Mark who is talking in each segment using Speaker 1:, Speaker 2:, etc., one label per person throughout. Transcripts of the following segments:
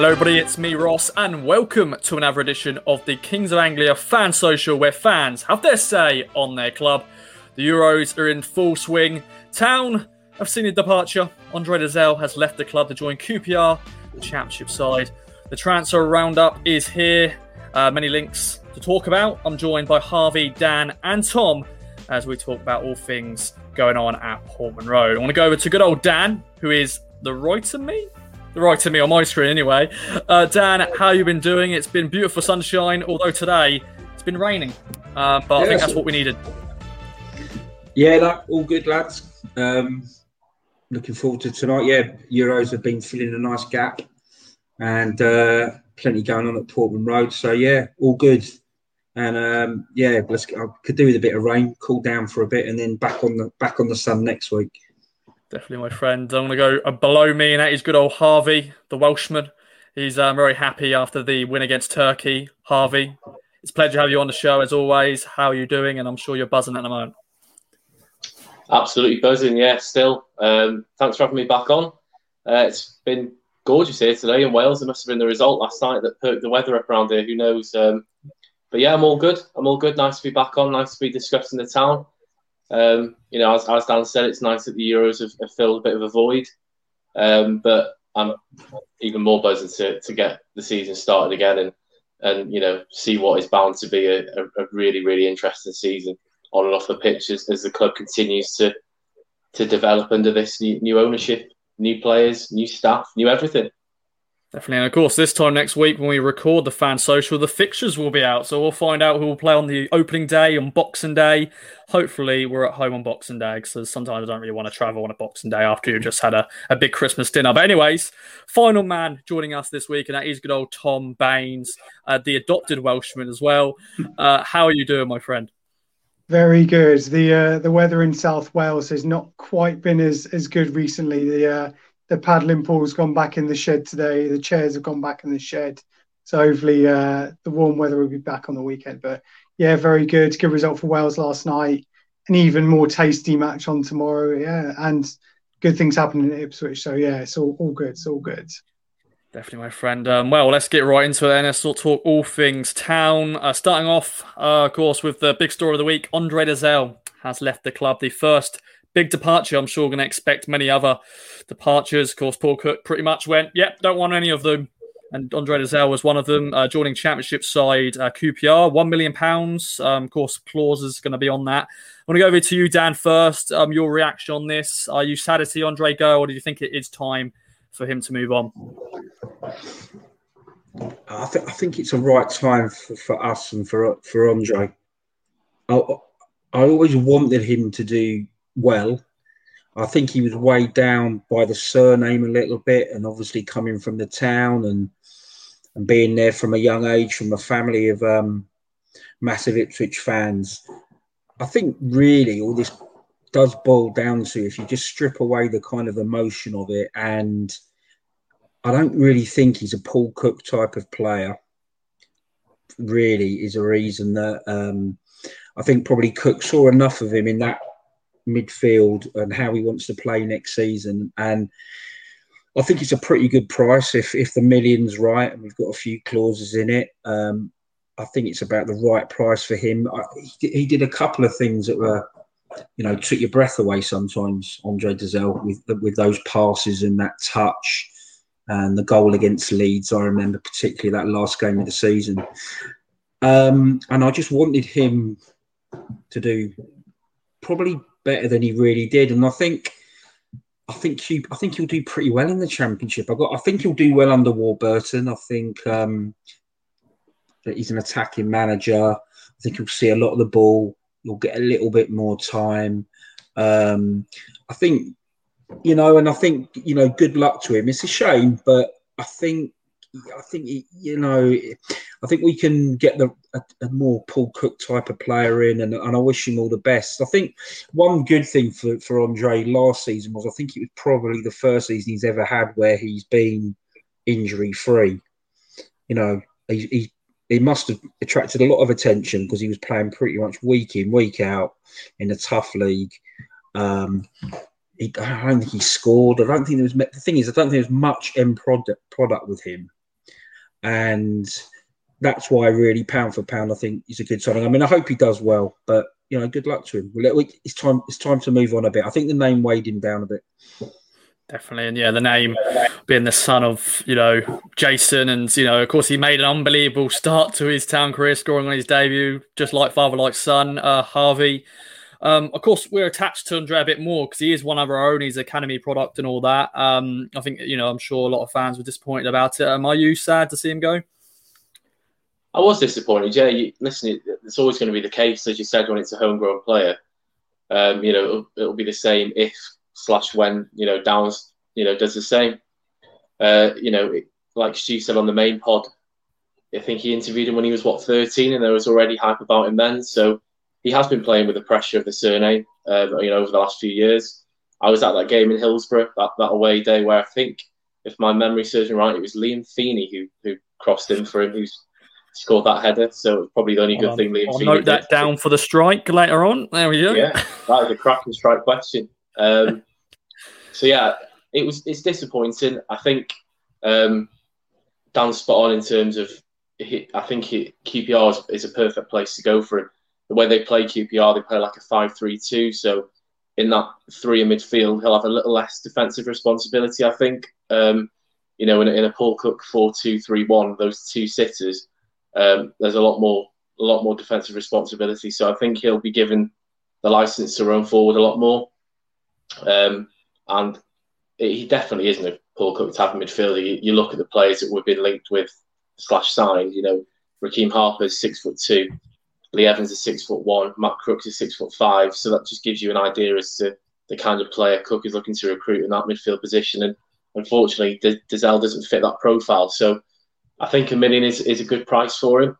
Speaker 1: Hello, everybody, it's me, Ross, and welcome to another edition of the Kings of Anglia Fan Social, where fans have their say on their club. The Euros are in full swing. Town have seen a departure. Andre Dozzell has left the club to join QPR, the Championship side. The transfer roundup is here. Uh, many links to talk about. I'm joined by Harvey, Dan, and Tom as we talk about all things going on at Portman Road. I want to go over to good old Dan, who is the right to me right to me on my screen anyway. Uh, Dan, how you been doing? It's been beautiful sunshine, although today it's been raining. Uh, but I think that's what we needed.
Speaker 2: Yeah, that, all good, lads. Um, looking forward to tonight. Yeah, Euros have been filling a nice gap, and uh, plenty going on at Portman Road. So yeah, all good. And um, yeah, let's. I could do with a bit of rain, cool down for a bit, and then back on the back on the sun next week.
Speaker 1: Definitely, my friend. I'm going to go uh, below me, and that is good old Harvey, the Welshman. He's um, very happy after the win against Turkey. Harvey, it's a pleasure to have you on the show as always. How are you doing? And I'm sure you're buzzing at the moment.
Speaker 3: Absolutely buzzing, yeah, still. Um, thanks for having me back on. Uh, it's been gorgeous here today in Wales. It must have been the result last night that perked the weather up around here. Who knows? Um, but yeah, I'm all good. I'm all good. Nice to be back on. Nice to be discussing the town. Um, you know, as, as, Dan said, it's nice that the Euros have, have filled a bit of a void. Um, but I'm even more buzzing to, to get the season started again and, and you know, see what is bound to be a, a, really, really interesting season on and off the pitch as, as the club continues to to develop under this new, new ownership, new players, new staff, new everything.
Speaker 1: Definitely. And of course, this time next week when we record the fan social, the fixtures will be out. So we'll find out who will play on the opening day, on Boxing Day. Hopefully, we're at home on Boxing Day because sometimes I don't really want to travel on a Boxing Day after you've just had a, a big Christmas dinner. But, anyways, final man joining us this week, and that is good old Tom Baines, uh, the adopted Welshman as well. Uh, how are you doing, my friend?
Speaker 4: Very good. The uh, the weather in South Wales has not quite been as, as good recently. The uh, the paddling pool's gone back in the shed today. The chairs have gone back in the shed. So hopefully uh, the warm weather will be back on the weekend. But yeah, very good. Good result for Wales last night. An even more tasty match on tomorrow. Yeah, and good things happening in Ipswich. So yeah, it's all, all good. It's all good.
Speaker 1: Definitely, my friend. Um, well, let's get right into it then. Let's talk all things town. Uh, starting off, uh, of course, with the big story of the week. Andre Dozzell has left the club. The first big departure. I'm sure we're going to expect many other departures. Of course, Paul Cook pretty much went, yep, don't want any of them. And Andre Dozzell was one of them, uh, joining Championship side uh, QPR, £1 million. Um, of course, clauses going to be on that. I want to go over to you, Dan, first. Um, your reaction on this. Are you sad to see Andre go, or do you think it is time for him to move on?
Speaker 2: I, th- I think it's a right time for, for us and for for Andre. I, I always wanted him to do well. I think he was weighed down by the surname a little bit, and obviously coming from the town and and being there from a young age, from a family of um, massive Ipswich fans. I think really all this does boil down to if you just strip away the kind of emotion of it, and I don't really think he's a Paul Cook type of player. Really, is a reason that um, I think probably Cook saw enough of him in that midfield and how he wants to play next season. And I think it's a pretty good price if if the million's right and we've got a few clauses in it. Um, I think it's about the right price for him. I, he, he, did a couple of things that were, you know, took your breath away sometimes. Andre Dozzell with with those passes and that touch, and the goal against Leeds. I remember particularly that last game of the season. Um, and I just wanted him to do probably better than he really did. And I think I think he I think he'll do pretty well in the championship. I got I think he'll do well under Warburton. I think um, that he's an attacking manager. I think he'll see a lot of the ball. He'll get a little bit more time. Um, I think you know, and I think you know, good luck to him. It's a shame, but I think I think you know, I think we can get the a, a, more Paul Cook type of player in, and, and I wish him all the best. I think one good thing for for Andre last season was I think it was probably the first season he's ever had where he's been injury free. You know, he, he he must have attracted a lot of attention because he was playing pretty much week in week out in a tough league. Um, he, I don't think he scored. I don't think there was. The thing is, I don't think there was much end product product with him and that's why really pound for pound, I think he's a good signing. I mean, I hope he does well, but you know, good luck to him. It's time. It's time to move on a bit. I think the name weighed him down a bit.
Speaker 1: Definitely, and yeah, the name being the son of you know Jason, and you know, of course, he made an unbelievable start to his town career, scoring on his debut, just like father, like son, uh, Harvey. Um, of course, we're attached to Andre a bit more because he is one of our own. He's academy product and all that. Um, I think you know, I'm sure a lot of fans were disappointed about it. Um, are you sad to see him go?
Speaker 3: I was disappointed. Yeah, you, listen, it's always going to be the case, as you said, when it's a homegrown player. Um, you know, it'll, it'll, be the same if slash when you know Downs, you know, does the same. Uh, you know, like Stu said on the main pod, I think he interviewed him when he was what 13, and there was already hype about him then. So he has been playing with the pressure of the surname, uh, you know, over the last few years. I was at that game in Hillsborough, that, that away day, where I think, if my memory serves me right, it was Liam Feeney who who crossed in for him, who's scored that header. So it's probably the only good um, thing Liam
Speaker 1: I'll note that
Speaker 3: did.
Speaker 1: down for the strike later on. There we go.
Speaker 3: Yeah, that is a cracking strike question. Um, so yeah, it was it's disappointing. I think um, Dan's spot on in terms of I think he, QPR is, is, a perfect place to go for him the way they play QPR, they play like a 5 3 2. So in that three in midfield, he'll have a little less defensive responsibility, I think. Um, you know, in, in a Paul Cook 4 2 3 1, those two sitters, um, there's a lot more a lot more defensive responsibility. So I think he'll be given the license to run forward a lot more. Um, and he definitely isn't a Paul Cook type of midfielder. You, you, look at the players that we've been linked with slash signed. You know, Rekeem Harper's six foot two. Lee Evans is six foot one, Matt Crooks is six foot five. So that just gives you an idea as to the kind of player Cook is looking to recruit in that midfield position. And unfortunately, D- Dozzell doesn't fit that profile. So I think a million is, is a good price for him.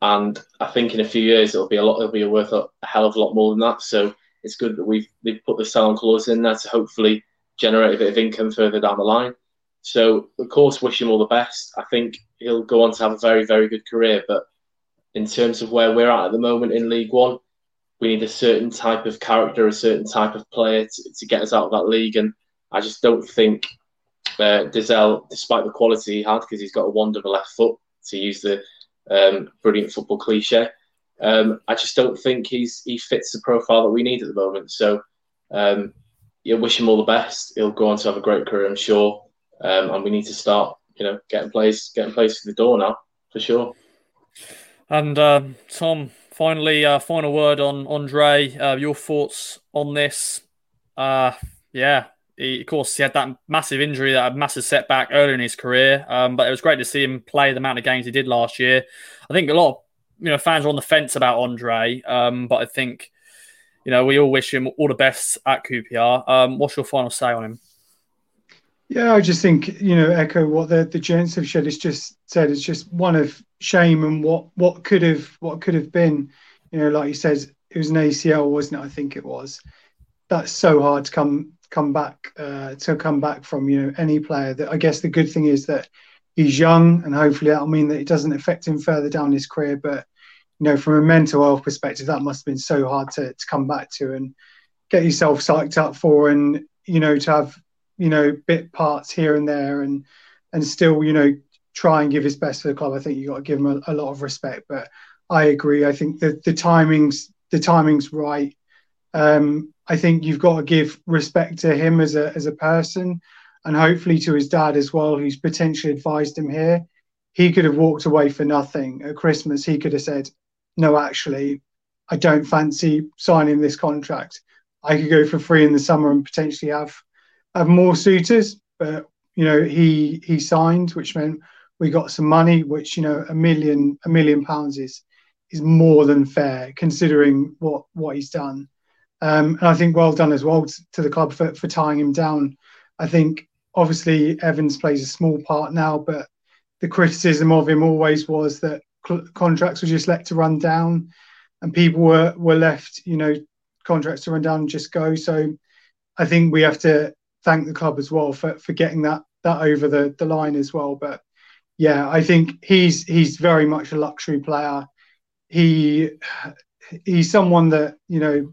Speaker 3: And I think in a few years it'll be a lot. It'll be worth a, a hell of a lot more than that. So it's good that we've they've put the sell-on clause in there to hopefully generate a bit of income further down the line. So of course, wish him all the best. I think he'll go on to have a very very good career. But in terms of where we're at at the moment in League One. We need a certain type of character, a certain type of player to, to get us out of that league. And I just don't think uh, Dozzell, despite the quality he had, because he's got a wonderful left foot, to use the um, brilliant football cliche, um, I just don't think he's he fits the profile that we need at the moment. So, um, yeah, wish him all the best. He'll go on to have a great career, I'm sure. Um, and we need to start, you know, getting players getting players through the door now for sure.
Speaker 1: And uh, Tom, finally, uh, final word on Andre. Uh, your thoughts on this? Uh, yeah, he, of course, he had that massive injury, that massive setback early in his career. Um, but it was great to see him play the amount of games he did last year. I think a lot of you know fans are on the fence about Andre, um, but I think you know we all wish him all the best at QPR. Um, what's your final say on him?
Speaker 4: Yeah, I just think you know echo what the the gents have said. It's just said it's just one of shame and what what could have what could have been. You know, like you said, it was an ACL, wasn't it? I think it was. That's so hard to come come back uh, to come back from. You know, any player. That I guess the good thing is that he's young, and hopefully that'll mean that it doesn't affect him further down his career. But you know, from a mental health perspective, that must have been so hard to to come back to and get yourself psyched up for, and you know, to have you know, bit parts here and there, and and still, you know, try and give his best for the club. I think you got to give him a, a lot of respect. But I agree. I think that the timings the timing's right. Um, I think you've got to give respect to him as a as a person, and hopefully to his dad as well, who's potentially advised him here. He could have walked away for nothing at Christmas. He could have said, "No, actually, I don't fancy signing this contract. I could go for free in the summer and potentially have have more suitors, but you know he he signed, which meant we got some money, which you know a million a million pounds is is more than fair considering what what he's done. Um, and I think well done as well to the club for, for tying him down. I think obviously Evans plays a small part now, but the criticism of him always was that cl- contracts were just let to run down, and people were were left, you know, contracts to run down and just go. So I think we have to thank the club as well for, for getting that that over the, the line as well. But yeah, I think he's he's very much a luxury player. He he's someone that you know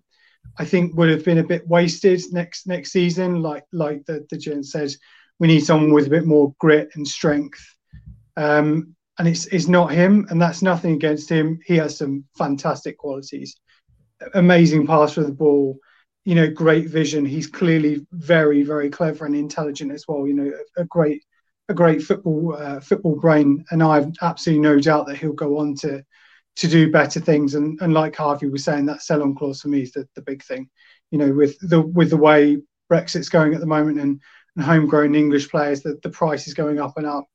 Speaker 4: I think would have been a bit wasted next next season. Like like the the gent said, we need someone with a bit more grit and strength. Um, and it's it's not him, and that's nothing against him. He has some fantastic qualities, amazing pass for the ball, you know, great vision. He's clearly very very clever and intelligent as well. You know, a, a great a great football uh, football brain, and I have absolutely no doubt that he'll go on to to do better things. And, and like Harvey was saying, that sell-on clause for me is the, the big thing. You know, with the with the way Brexit's going at the moment and, and homegrown English players, that the price is going up and up.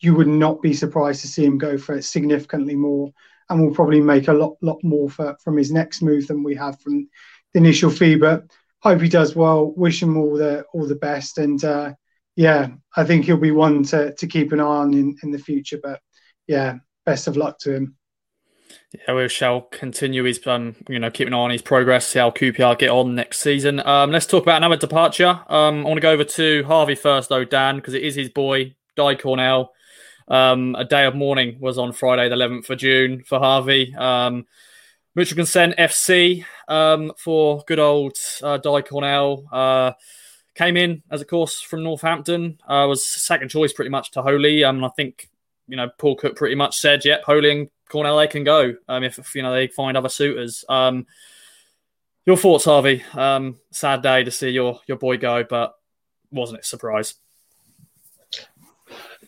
Speaker 4: You would not be surprised to see him go for significantly more, and will probably make a lot lot more for, from his next move than we have from the initial fee. But hope he does well. Wish him all the all the best, and uh, yeah, I think he'll be one to to keep an eye on in, in the future. But yeah, best of luck to him.
Speaker 1: Yeah, we shall continue his, um, you know, keeping an eye on his progress, see how QPR get on next season. Um, let's talk about another departure. Um, I want to go over to Harvey first, though, Dan, because it is his boy, Di Cornell. Um, a day of mourning was on Friday, the 11th of June for Harvey. Um, mutual consent FC um, for good old uh, Di Cornell. Uh, came in as a course from Northampton. Uh, was second choice pretty much to Holy. Um, I think you know Paul Cook pretty much said, "Yep, Holy Cornell they can go um, if, if, you know they find other suitors." Um, your thoughts, Harvey? Um, sad day to see your your boy go, but wasn't it a surprise?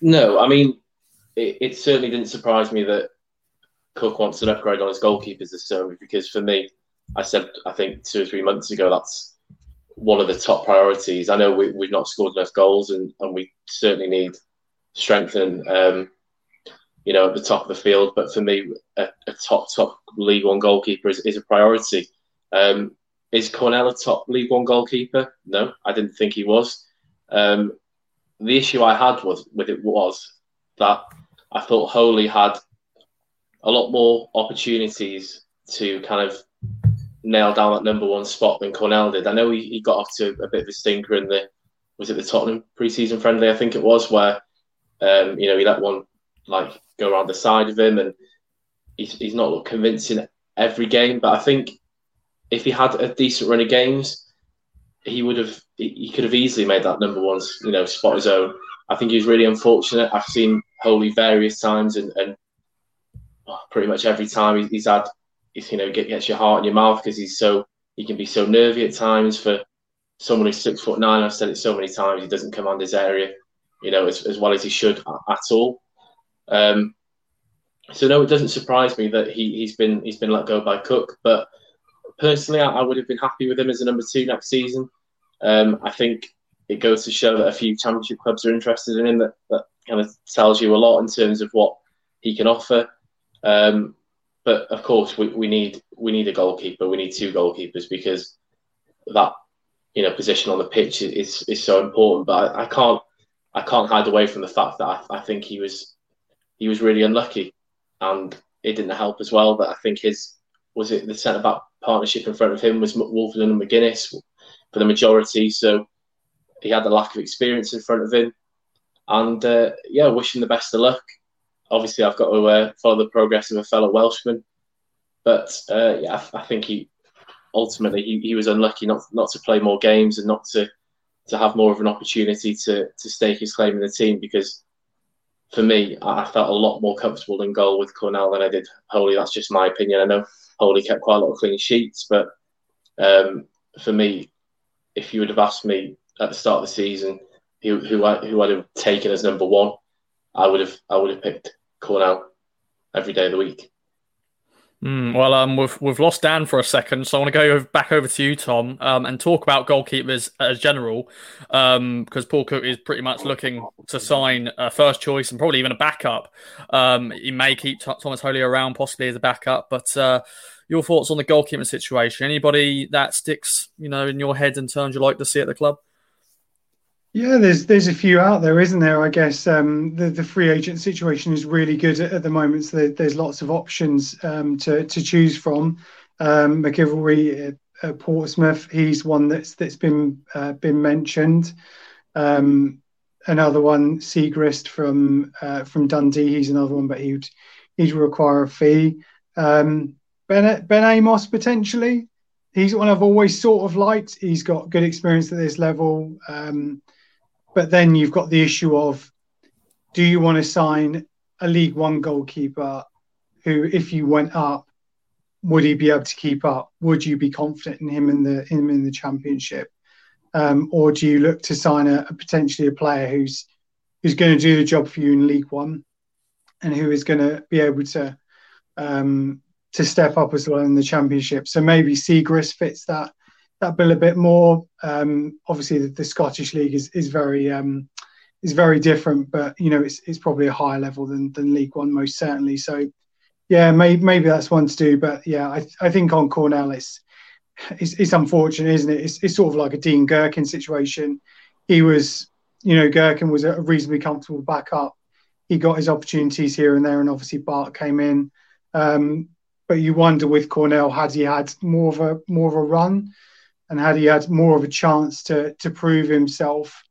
Speaker 3: No, I mean it, it certainly didn't surprise me that Cook wants an upgrade on his goalkeepers this summer because for me, I said I think two or three months ago that's one of the top priorities. I know we, we've not scored enough goals and, and we certainly need strengthening, um, you know, at the top of the field. But for me, a, a top top League One goalkeeper is, is a priority. Um, is Cornell a top League One goalkeeper? No, I didn't think he was. Um, the issue I had was with it was that I thought Holy had a lot more opportunities to kind of nail down that number one spot than Cornell did. I know he, he got off to a bit of a stinker in the was it the Tottenham preseason friendly? I think it was where um, you know he let one like go around the side of him, and he's, he's not looked convincing every game. But I think if he had a decent run of games, he would have he could have easily made that number one you know spot his own. I think he was really unfortunate. I've seen Holy various times, and, and pretty much every time he's had you know gets your heart in your mouth because he's so he can be so nervy at times for someone who's six foot nine. I've said it so many times. He doesn't command his area, you know, as, as well as he should at all. Um, so no, it doesn't surprise me that he he's been he's been let go by Cook. But personally, I, I would have been happy with him as a number two next season. Um, I think it goes to show that a few championship clubs are interested in him. That that kind of tells you a lot in terms of what he can offer. Um, but of course, we, we need we need a goalkeeper. We need two goalkeepers because that you know position on the pitch is is so important. But I, I can't I can't hide away from the fact that I, I think he was he was really unlucky, and it didn't help as well. But I think his was it the centre back partnership in front of him was Woolfenden and McGuinness for the majority. So he had a lack of experience in front of him, and uh, yeah, wishing the best of luck obviously I've got to uh, follow the progress of a fellow Welshman. But uh, yeah, I, I, think he ultimately he, he was unlucky not not to play more games and not to to have more of an opportunity to to stake his claim in the team because for me I felt a lot more comfortable in goal with Cornell than I did Holy. That's just my opinion. I know Holy kept quite a lot of clean sheets, but um, for me, if you would have asked me at the start of the season who who I who I'd have taken as number one, I would have I would have picked Cornell every day of the week.
Speaker 1: Mm, well, um, we've we've lost Dan for a second, so I want to go back over to you, Tom, um, and talk about goalkeepers as general, um, because Paul Cook is pretty much looking to sign a first choice and probably even a backup. Um, he may keep T- Thomas Holy around, possibly as a backup, but uh, your thoughts on the goalkeeper situation? Anybody that sticks, you know, in your head in terms you like to see at the club?
Speaker 4: Yeah, there's there's a few out there, isn't there? I guess um, the the free agent situation is really good at, at the moment. So there's lots of options um, to to choose from. Um, MacGillivray at, at, Portsmouth, he's one that's that's been uh, been mentioned. Um, another one, Siegrist from uh, from Dundee, he's another one, but he'd he'd require a fee. Um, ben Ben Amos potentially, he's one I've always sort of liked. He's got good experience at this level. But then you've got the issue of do you want to sign a League One goalkeeper who, if you went up, would he be able to keep up? Would you be confident in him in the him in the Championship, um, or do you look to sign a, a potentially a player who's who's going to do the job for you in League One, and who is going to be able to um, to step up as well in the Championship? So maybe Siegrist fits that that bill a bit more. Um, obviously, the, the, Scottish League is is very um, is very different, but you know it's it's probably a higher level than than League One most certainly. So yeah, maybe maybe that's one to do. But yeah, I I think on Cornell it's it's, it's unfortunate, isn't it? It's, it's sort of like a Dean Gerken situation. He was, you know, Gerken was a reasonably comfortable backup. He got his opportunities here and there, and obviously Bart came in. Um, but you wonder with Cornell, had he had more of a more of a run, and had he had more of a chance to to prove himself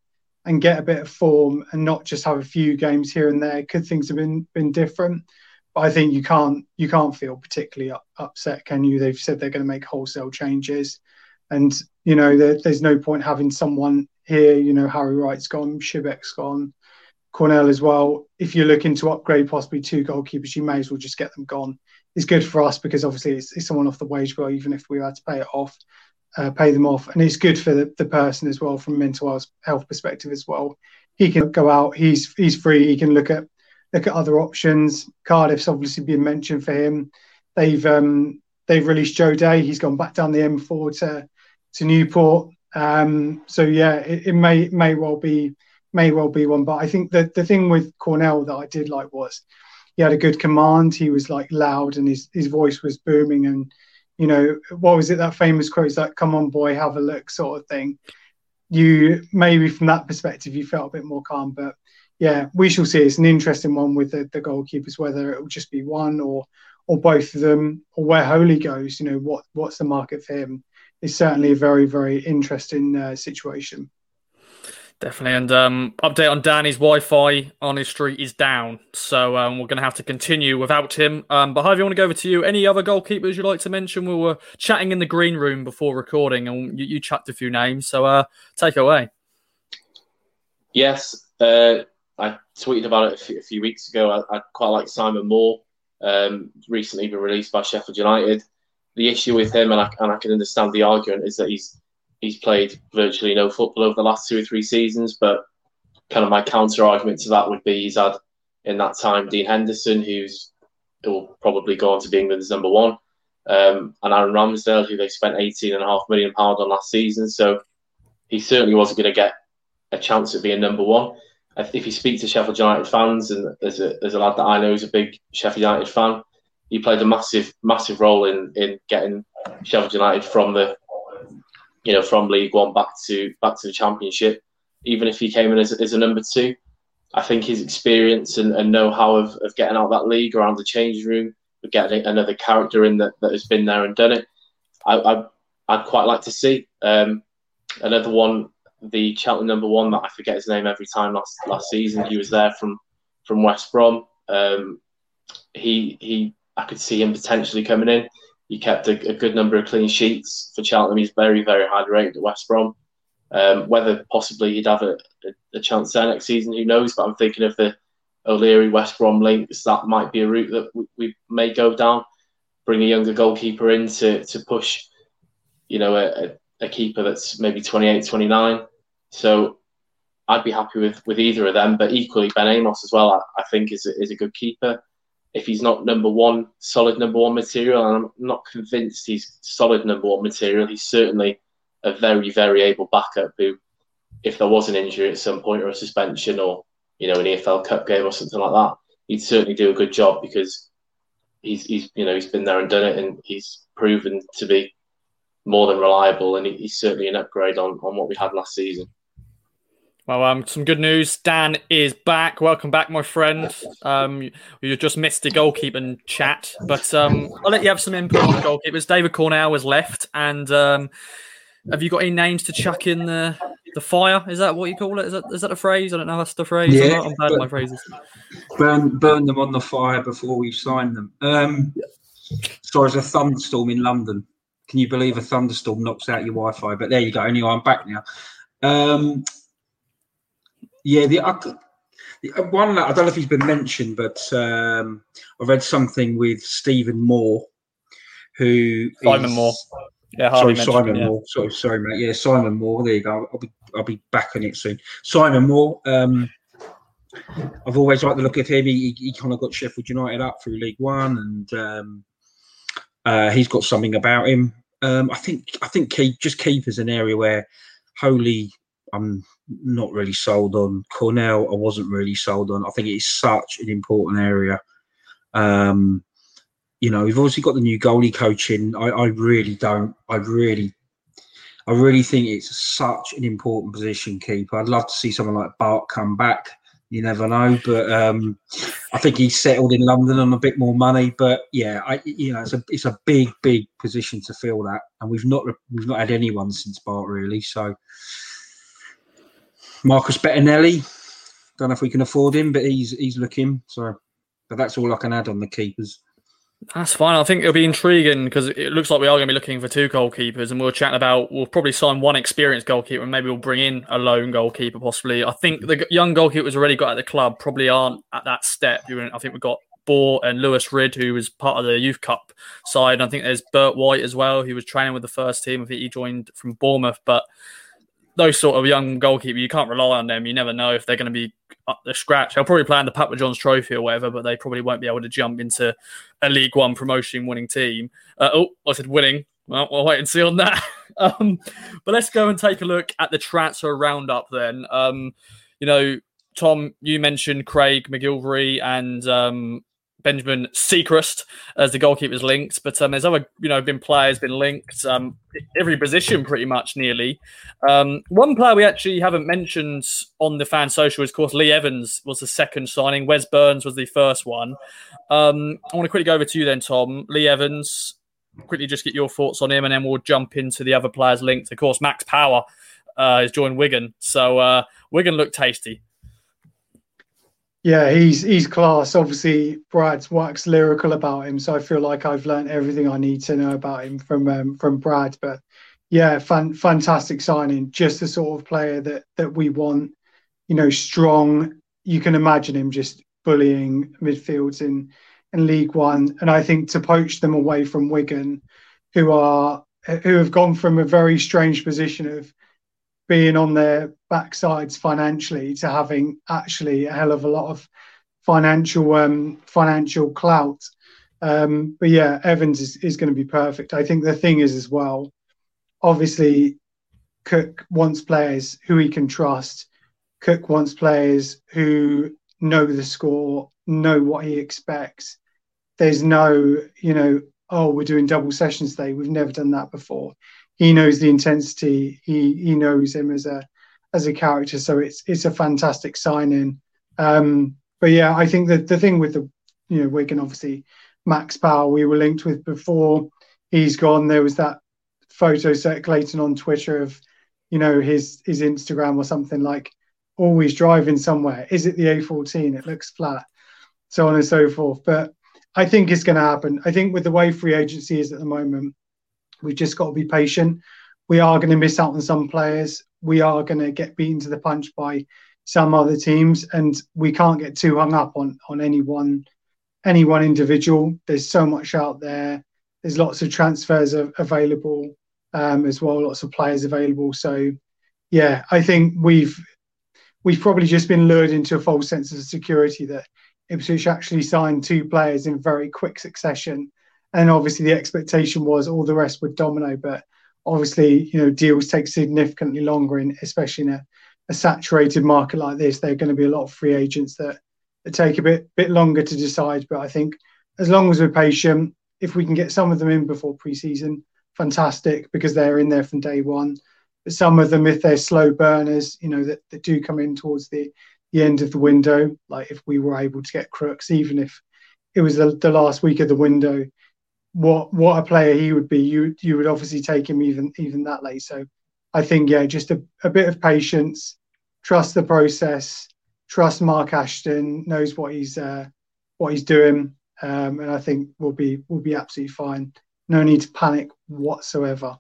Speaker 4: and get a bit of form, and not just have a few games here and there, could things have been been different? But I think you can't you can't feel particularly up, upset, can you? They've said they're going to make wholesale changes, and you know there, there's no point having someone here. You know Harry Wright's gone, Šibek's gone, Cornell as well. If you're looking to upgrade possibly two goalkeepers, you may as well just get them gone. It's good for us because obviously it's, it's someone off the wage bill, even if we had to pay it off, uh, pay them off, and it's good for the, the person as well from mental health perspective as well. He can go out. He's he's free. He can look at look at other options. Cardiff's obviously been mentioned for him. They've um, they've released Joe Day. He's gone back down the M4 to to Newport. Um, so yeah, it, it, may may well be may well be one. But I think that the thing with Cornell that I did like was he had a good command. He was like loud and his his voice was booming. And you know what was it that famous quote that "Come on, boy, have a look" sort of thing. You maybe from that perspective you felt a bit more calm, but yeah, we shall see. It's an interesting one with the, the goalkeepers, whether it will just be one or or both of them, or where Holy goes. You know, what what's the market for him? It's certainly a very very interesting uh, situation.
Speaker 1: Definitely, and um, update on Danny's Wi-Fi on his street is down, so um, we're going to have to continue without him. Um, but Harvey, I want to go over to you. Any other goalkeepers you'd like to mention? We were chatting in the green room before recording, and you, you chucked a few names, so uh, take away.
Speaker 3: Yes, uh, I tweeted about it a few, a few weeks ago. I, I, quite like Simon Moore, um, recently been released by Sheffield United. The issue with him, and I, and I can understand the argument, is that he's he's played virtually no football over the last two or three seasons. But kind of my counter argument to that would be he's had in that time Dean Henderson, who's will probably go on to be England's number one, um, and Aaron Ramsdale, who they spent eighteen and a half million pound on last season. So he certainly wasn't going to get a chance at being number one if you speak to Sheffield United fans, and there's a there's a lad that I know who's a big Sheffield United fan, he played a massive massive role in in getting Sheffield United from the you know from League One back to back to the Championship. Even if he came in as, as a number two, I think his experience and, and know-how of, of getting out of that league around the change room, getting another character in that, that has been there and done it, I, I I'd quite like to see. Um, another one the Cheltenham number one that I forget his name every time last last season. He was there from from West Brom. Um, he he I could see him potentially coming in. He kept a, a, good number of clean sheets for Cheltenham. He's very very highly rated at West Brom. Um, whether possibly he'd have a, a, a, chance there next season, who knows? But I'm thinking of the O'Leary West Brom links. That might be a route that we, we may go down. Bring a younger goalkeeper in to to push, you know, a, a keeper that's maybe 28, 29 so I'd be happy with, with either of them. But equally, Ben Amos as well, I, I think is a, is a good keeper. If he's not number one, solid number one material, and I'm not convinced he's solid number one material, he's certainly a very, very able backup who, if there was an injury at some point or a suspension or, you know, an EFL Cup game or something like that, he'd certainly do a good job because he's, he's you know, he's been there and done it and he's proven to be more than reliable and he's certainly an upgrade on, on what we had last season.
Speaker 1: Well, um, some good news. Dan is back. Welcome back, my friend. Um, you just missed the goalkeeping chat, but um, I'll let you have some input on the goalkeepers. David Cornell has left, and um, have you got any names to chuck in the the fire? Is that what you call it? Is that is that a phrase? I don't know. That's the phrase. Yeah, I'm bad at my phrases.
Speaker 2: Burn burn them on the fire before we sign them. Um, so as a thunderstorm in London. Can you believe a thunderstorm knocks out your Wi-Fi? But there you go. Anyway, I'm back now. Um, yeah, the Uh, one, I don't know if he's been mentioned, but um, I read something with Stephen Moore, who
Speaker 1: Simon is, Moore.
Speaker 2: Yeah, sorry, Simon yeah. Moore. Sorry, sorry, mate. Yeah, Simon Moore. There you go. I'll be, I'll be back on it soon. Simon Moore. Um, I've always liked the look of him. He, he, he kind of got Sheffield United up through League One, and um, uh, he's got something about him. Um, I think I think keep, just keep is an area where Holy I'm not really sold on. Cornell I wasn't really sold on. I think it's such an important area. Um, you know, we've obviously got the new goalie coaching. I, I really don't. I really, I really think it's such an important position, keeper. I'd love to see someone like Bart come back you never know. But um, I think he's settled in London on a bit more money. But yeah, I, you know, it's a it's a big big position to fill that, and we've not we've not had anyone since Bart really. So Marcus Bettinelli, don't know if we can afford him, but he's he's looking. So, but that's all I can add on the keepers.
Speaker 1: That's fine. I think it'll be intriguing because it looks like we are going to be looking for two goalkeepers, and we are chatting about we'll probably sign one experienced goalkeeper, and maybe we'll bring in a lone goalkeeper possibly. I think the young goalkeepers already got at the club probably aren't at that step. I think we've got Bohr and Lewis Ridd, who was part of the youth cup side. And I think there's Bert White as well, who was training with the first team. I think he joined from Bournemouth, but those sort of young goalkeepers, you can't rely on them. You never know if they're going to be up the scratch. They'll probably play in the Papa John's Trophy or whatever, but they probably won't be able to jump into a League One promotion winning team. Uh, oh, I said winning. Well, we'll wait and see on that. um, but let's go and take a look at the transfer roundup then. Um, you know, Tom, you mentioned Craig MacGillivray and um, Benjamin Siegrist as the goalkeepers linked, but um, there's other, you know, been players been linked, um, every position pretty much nearly. Um, one player we actually haven't mentioned on the fan social is, of course, Lee Evans was the second signing. Wes Burns was the first one. Um, I want to quickly go over to you then, Tom. Lee Evans, quickly just get your thoughts on him, and then we'll jump into the other players linked. Of course, Max Power uh, has joined Wigan, so uh, Wigan look tasty.
Speaker 4: Yeah, he's he's class. Obviously, Brad's waxed lyrical about him, so I feel like I've learned everything I need to know about him from um, from Brad. But yeah, fan, fantastic signing. Just the sort of player that that we want. You know, strong. You can imagine him just bullying midfields in in League One, and I think to poach them away from Wigan, who are who have gone from a very strange position of being on their backsides financially to having actually a hell of a lot of financial um, financial clout. Um, but yeah, Evans is, is going to be perfect. I think the thing is as well, obviously, Cook wants players who he can trust. Cook wants players who know the score, know what he expects. There's no, you know, oh, we're doing double sessions today. We've never done that before he knows the intensity. He he knows him as a as a character. So it's it's a fantastic signing. Um, but yeah, I think that the thing with the you know Wigan obviously Max Power we were linked with before he's gone. There was that photo circulating on Twitter of you know his his Instagram or something like always driving somewhere. Is it the A14? It looks flat, so on and so forth. But I think it's going to happen. I think with the way free agency is at the moment, We've just got to be patient. We are going to miss out on some players. We are going to get beaten to the punch by some other teams, and we can't get too hung up on on any one any one individual. There's so much out there. There's lots of transfers available um, as well. Lots of players available. So, yeah, I think we've we've probably just been lured into a false sense of security that Ipswich actually signed two players in very quick succession and obviously the expectation was all the rest would domino. But obviously, you know, deals take significantly longer, in especially in a, a saturated market like this. There are going to be a lot of free agents that, that take a bit bit longer to decide. But I think as long as we're patient, if we can get some of them in before preseason, fantastic because they're in there from day one. But some of them, if they're slow burners, you know, that, that do come in towards the, the end of the window, like if we were able to get Crooks, even if it was the, the last week of the window, what what a player he would be, you you would obviously take him even even that late. So I think yeah, just a, a bit of patience, trust the process, trust Mark Ashton knows what he's uh, what he's doing, um, and I think we'll be we'll be absolutely fine. No need to panic whatsoever.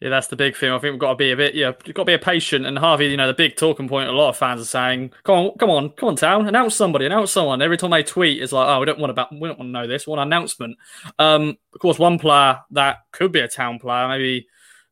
Speaker 1: Yeah, that's the big thing. I think we've got to be a bit, yeah, you've got to be a patient. And Harvey, you know, the big talking point, a lot of fans are saying, "Come on, come on, come on, town, announce somebody, announce someone." Every time they tweet, it's like, "Oh, we don't want about, we don't want to know this. One announcement." Um, of course, one player that could be a town player, maybe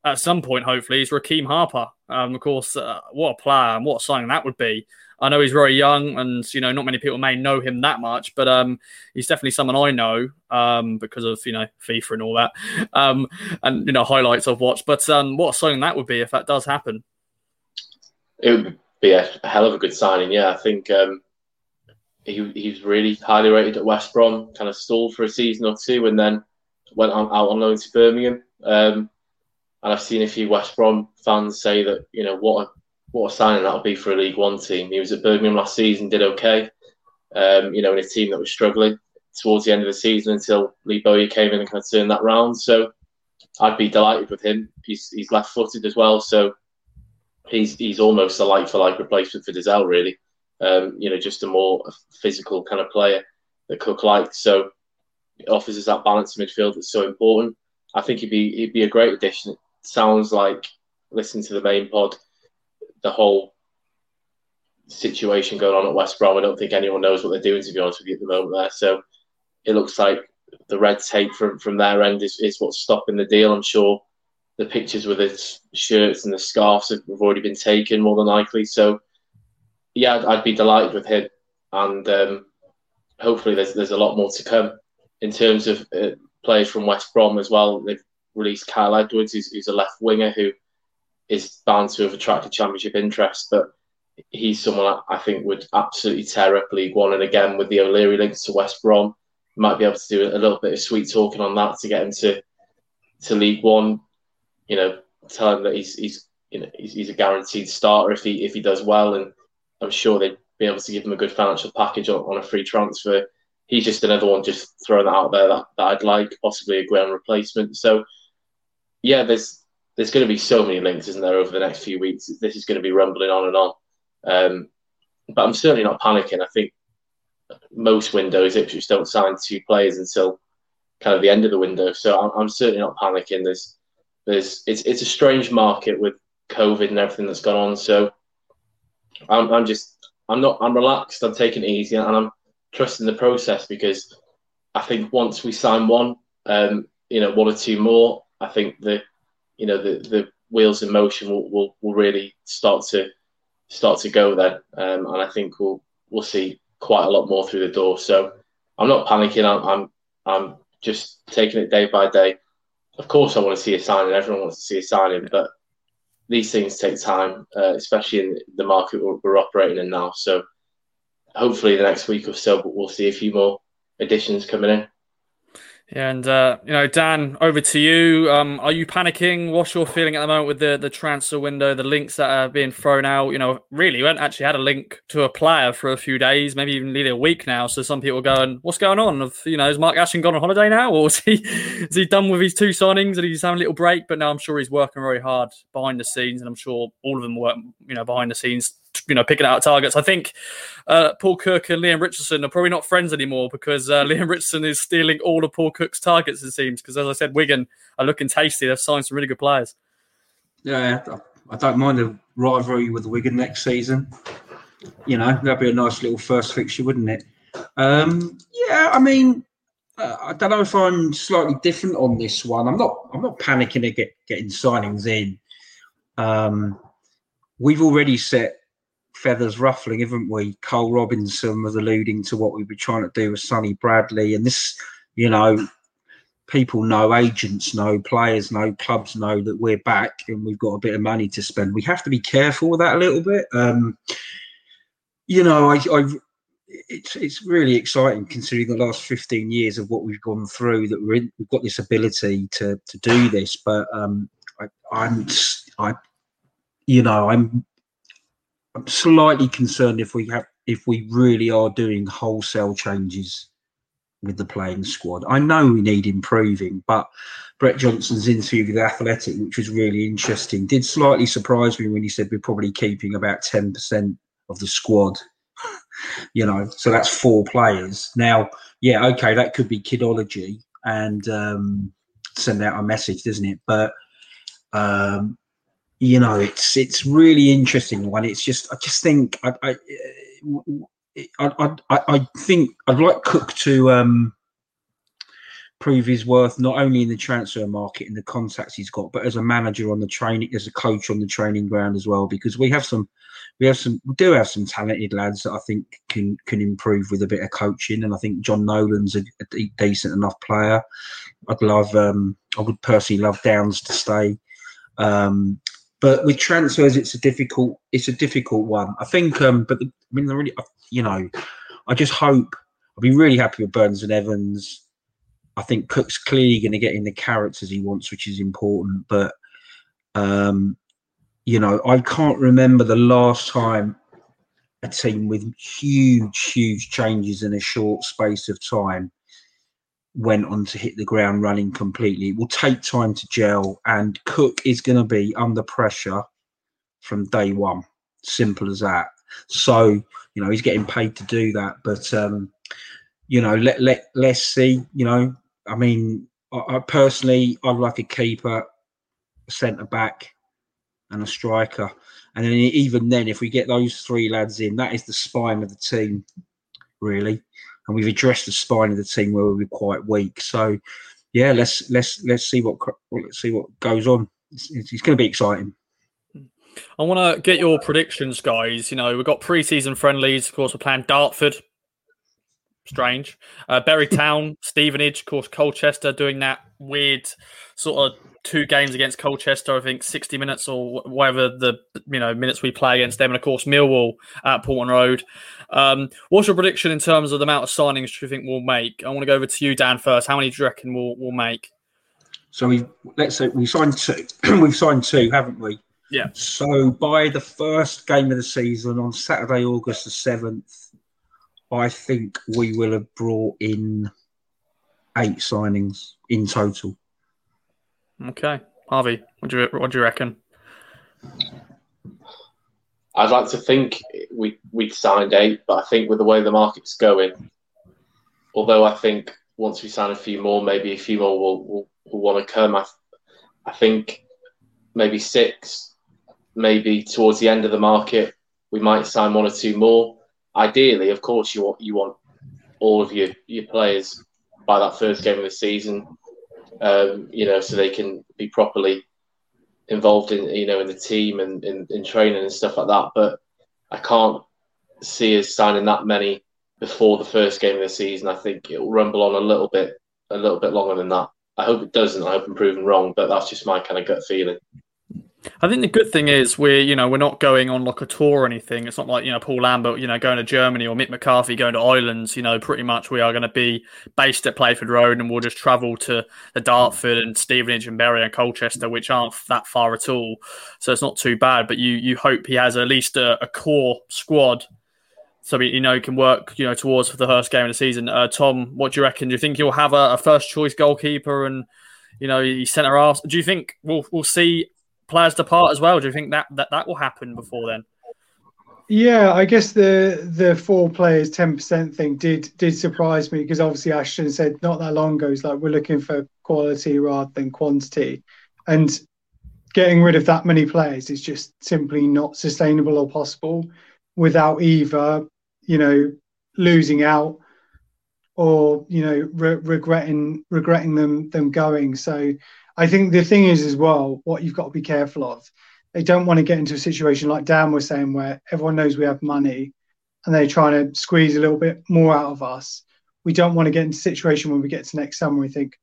Speaker 1: at some point, hopefully, is Rekeem Harper. Um, of course, uh, what a player and what a signing that would be. I know he's very young, and you know not many people may know him that much, but um, he's definitely someone I know um, because of you know FIFA and all that, um, and you know highlights I've watched. But um, what a signing that would be if that does happen.
Speaker 3: It would be a hell of a good signing. Yeah, I think um, he he's really highly rated at West Brom. Kind of stalled for a season or two, and then went on, out on loan to Birmingham. Um, and I've seen a few West Brom fans say that you know what a what a signing that'll be for a League One team. He was at Birmingham last season, did okay. Um, you know, in a team that was struggling towards the end of the season until Lee Bowyer came in and kind of turned that round. So I'd be delighted with him. He's he's left footed as well, so he's he's almost a like for like replacement for Dozzell, really. Um, you know, just a more physical kind of player that Cook likes. So it offers us that balance in midfield that's so important. I think he'd be he'd be a great addition. It sounds like listening to the main pod the whole situation going on at West Brom. I don't think anyone knows what they're doing, to be honest with you, at the moment there. So it looks like the red tape from, from their end is, is what's stopping the deal. I'm sure the pictures with the shirts and the scarves have already been taken, more than likely. So, yeah, I'd, I'd be delighted with him. And um, hopefully there's, there's a lot more to come. In terms of uh, players from West Brom as well, they've released Kyle Edwards, who's, who's a left winger who – is bound to have attracted championship interest, but he's someone I think would absolutely tear up League One. And again, with the O'Leary links to West Brom, might be able to do a little bit of sweet talking on that to get him to to League One. You know, tell him that he's he's you know he's, he's a guaranteed starter if he if he does well, and I'm sure they'd be able to give him a good financial package on, on a free transfer. He's just another one just throwing that out there that, that I'd like, possibly a ground replacement. So yeah, there's there's going to be so many links, isn't there, over the next few weeks? This is going to be rumbling on and on. Um, but I'm certainly not panicking. I think most windows, Ipswich don't sign two players until kind of the end of the window. So I'm, I'm certainly not panicking. There's, there's, it's, it's a strange market with COVID and everything that's gone on. So I'm, I'm just, I'm not, I'm relaxed. I'm taking it easy and I'm trusting the process because I think once we sign one, um, you know, one or two more, I think the you know the the wheels in motion will, will, will really start to start to go then, um, and I think we'll we'll see quite a lot more through the door. So I'm not panicking. I'm I'm, I'm just taking it day by day. Of course, I want to see a signing. Everyone wants to see a signing, but these things take time, uh, especially in the market we're, we're operating in now. So hopefully, the next week or so, but we'll see a few more additions coming in.
Speaker 1: And uh, you know, Dan, over to you. Um, are you panicking? What's your feeling at the moment with the the transfer window, the links that are being thrown out? You know, really, we haven't actually had a link to a player for a few days, maybe even nearly a week now. So some people are going, "What's going on? Of you know, is Mark Ashton gone on holiday now, or is he is he done with his two signings and he's having a little break?" But now I'm sure he's working very hard behind the scenes, and I'm sure all of them work, you know, behind the scenes you know, picking out targets. I think uh, Paul Cook and Leam Richardson are probably not friends anymore because uh, Leam Richardson is stealing all of Paul Cook's targets, it seems. Because as I said, Wigan are looking tasty. They've signed some really good players.
Speaker 2: Yeah, I don't mind a rivalry with Wigan next season. You know, that'd be a nice little first fixture, wouldn't it? Um, yeah, I mean, uh, I don't know if I'm slightly different on this one. I'm not. I'm not panicking at get, getting signings in. Um, we've already set feathers ruffling, haven't we? Cole Robinson was alluding to what we were trying to do with Sonny Bradley, and this, you know, people know, agents know, players know, clubs know that we're back and we've got a bit of money to spend. We have to be careful with that a little bit. Um, you know, I, I it's it's really exciting considering the last 15 years of what we've gone through that in, we've got this ability to to do this but um I, i'm i you know i'm I'm slightly concerned if we have if we really are doing wholesale changes with the playing squad. I know we need improving, but Brett Johnson's interview with Athletic, which was really interesting, did slightly surprise me when he said we're probably keeping about ten percent of the squad. you know, so that's four players. Now, yeah, okay, that could be kidology and um, send out a message, doesn't it? But Um, you know, it's it's really interesting one. It's just I just think I I I, I, I think I'd like Cook to um, prove his worth not only in the transfer market and the contacts he's got, but as a manager on the training, as a coach on the training ground as well. Because we have some, we have some, we do have some talented lads that I think can can improve with a bit of coaching. And I think John Nolan's a, a decent enough player. I'd love, um, I would personally love Downes to stay. Um, but with transfers, it's a difficult, it's a difficult one. I think, um, but the, I mean, I really, you know, I just hope. I'll be really happy with Burns and Evans. I think Cook's clearly going to get in the characters he wants, which is important. But um, you know, I can't remember the last time a team with huge, huge changes in a short space of time went on to hit the ground running completely. It will take time to gel, and Cook is going to be under pressure from day one. Simple as that. So, you know, he's getting paid to do that. But um, you know, let let let's see. You know, I mean, I, I personally, I'd like a keeper, centre back, and a striker. And then even then, if we get those three lads in, that is the spine of the team, really. And we've addressed the spine of the team where we were quite weak. So, yeah, let's let's let's see what let's see what goes on. It's, it's going to be exciting.
Speaker 1: I want to get your predictions, guys. You know, we've got preseason friendlies. Of course, we're playing Dartford strange. Uh, Bury Town, Stevenage, of course, Colchester doing that weird sort of two games against Colchester. I think sixty minutes or whatever the you know minutes we play against them, and of course Millwall at Portman Road. Um, what's your prediction in terms of the amount of signings do you think we'll make? I want to go over to you, Dan, first. How many do you reckon we'll we'll make?
Speaker 2: So we let's say we signed two. We've signed two, haven't we?
Speaker 1: Yeah.
Speaker 2: So by the first game of the season on Saturday, August the seventh, I think we will have brought in eight signings in total.
Speaker 1: Okay, Harvey, what do you what do you reckon?
Speaker 3: I'd like to think we we signed eight, but I think with the way the market's going, although I think once we sign a few more, maybe a few more will will, will want to come. I, I think maybe six, maybe towards the end of the market, we might sign one or two more ideally, of course, you want you want all of your your players by that first game of the season, um, you know, so they can be properly involved in you know in the team and in, in training and stuff like that. But I can't see us signing that many before the first game of the season. I think it will rumble on a little bit, a little bit longer than that. I hope it doesn't. I hope I'm proven wrong, but that's just my kind of gut feeling.
Speaker 1: I think the good thing is we're you know we're not going on like a tour or anything. It's not like you know Paul Lambert you know going to Germany or Mick McCarthy going to Islands. You know, pretty much we are going to be based at Playford Road and we'll just travel to the Dartford and Stevenage and Bury and Colchester, which aren't that far at all. So it's not too bad. But you you hope he has at least a, a core squad. So you know he can work you know towards for the first game of the season. Uh, Tom, what do you reckon? Do you think you'll have a, a first choice goalkeeper and you know centre half? Do you think we'll we'll see players depart as well. Do you think that that, that will happen before then?
Speaker 4: Yeah, I guess the the four players ten percent thing did did surprise me because obviously Ashton said not that long ago, it's like we're looking for quality rather than quantity, and getting rid of that many players is just simply not sustainable or possible without either you know losing out or you know re- regretting regretting them them going. So I think the thing is as well, what you've got to be careful of. They don't want to get into a situation like Dan was saying, where everyone knows we have money, and they're trying to squeeze a little bit more out of us. We don't want to get into a situation when we get to next summer, we think,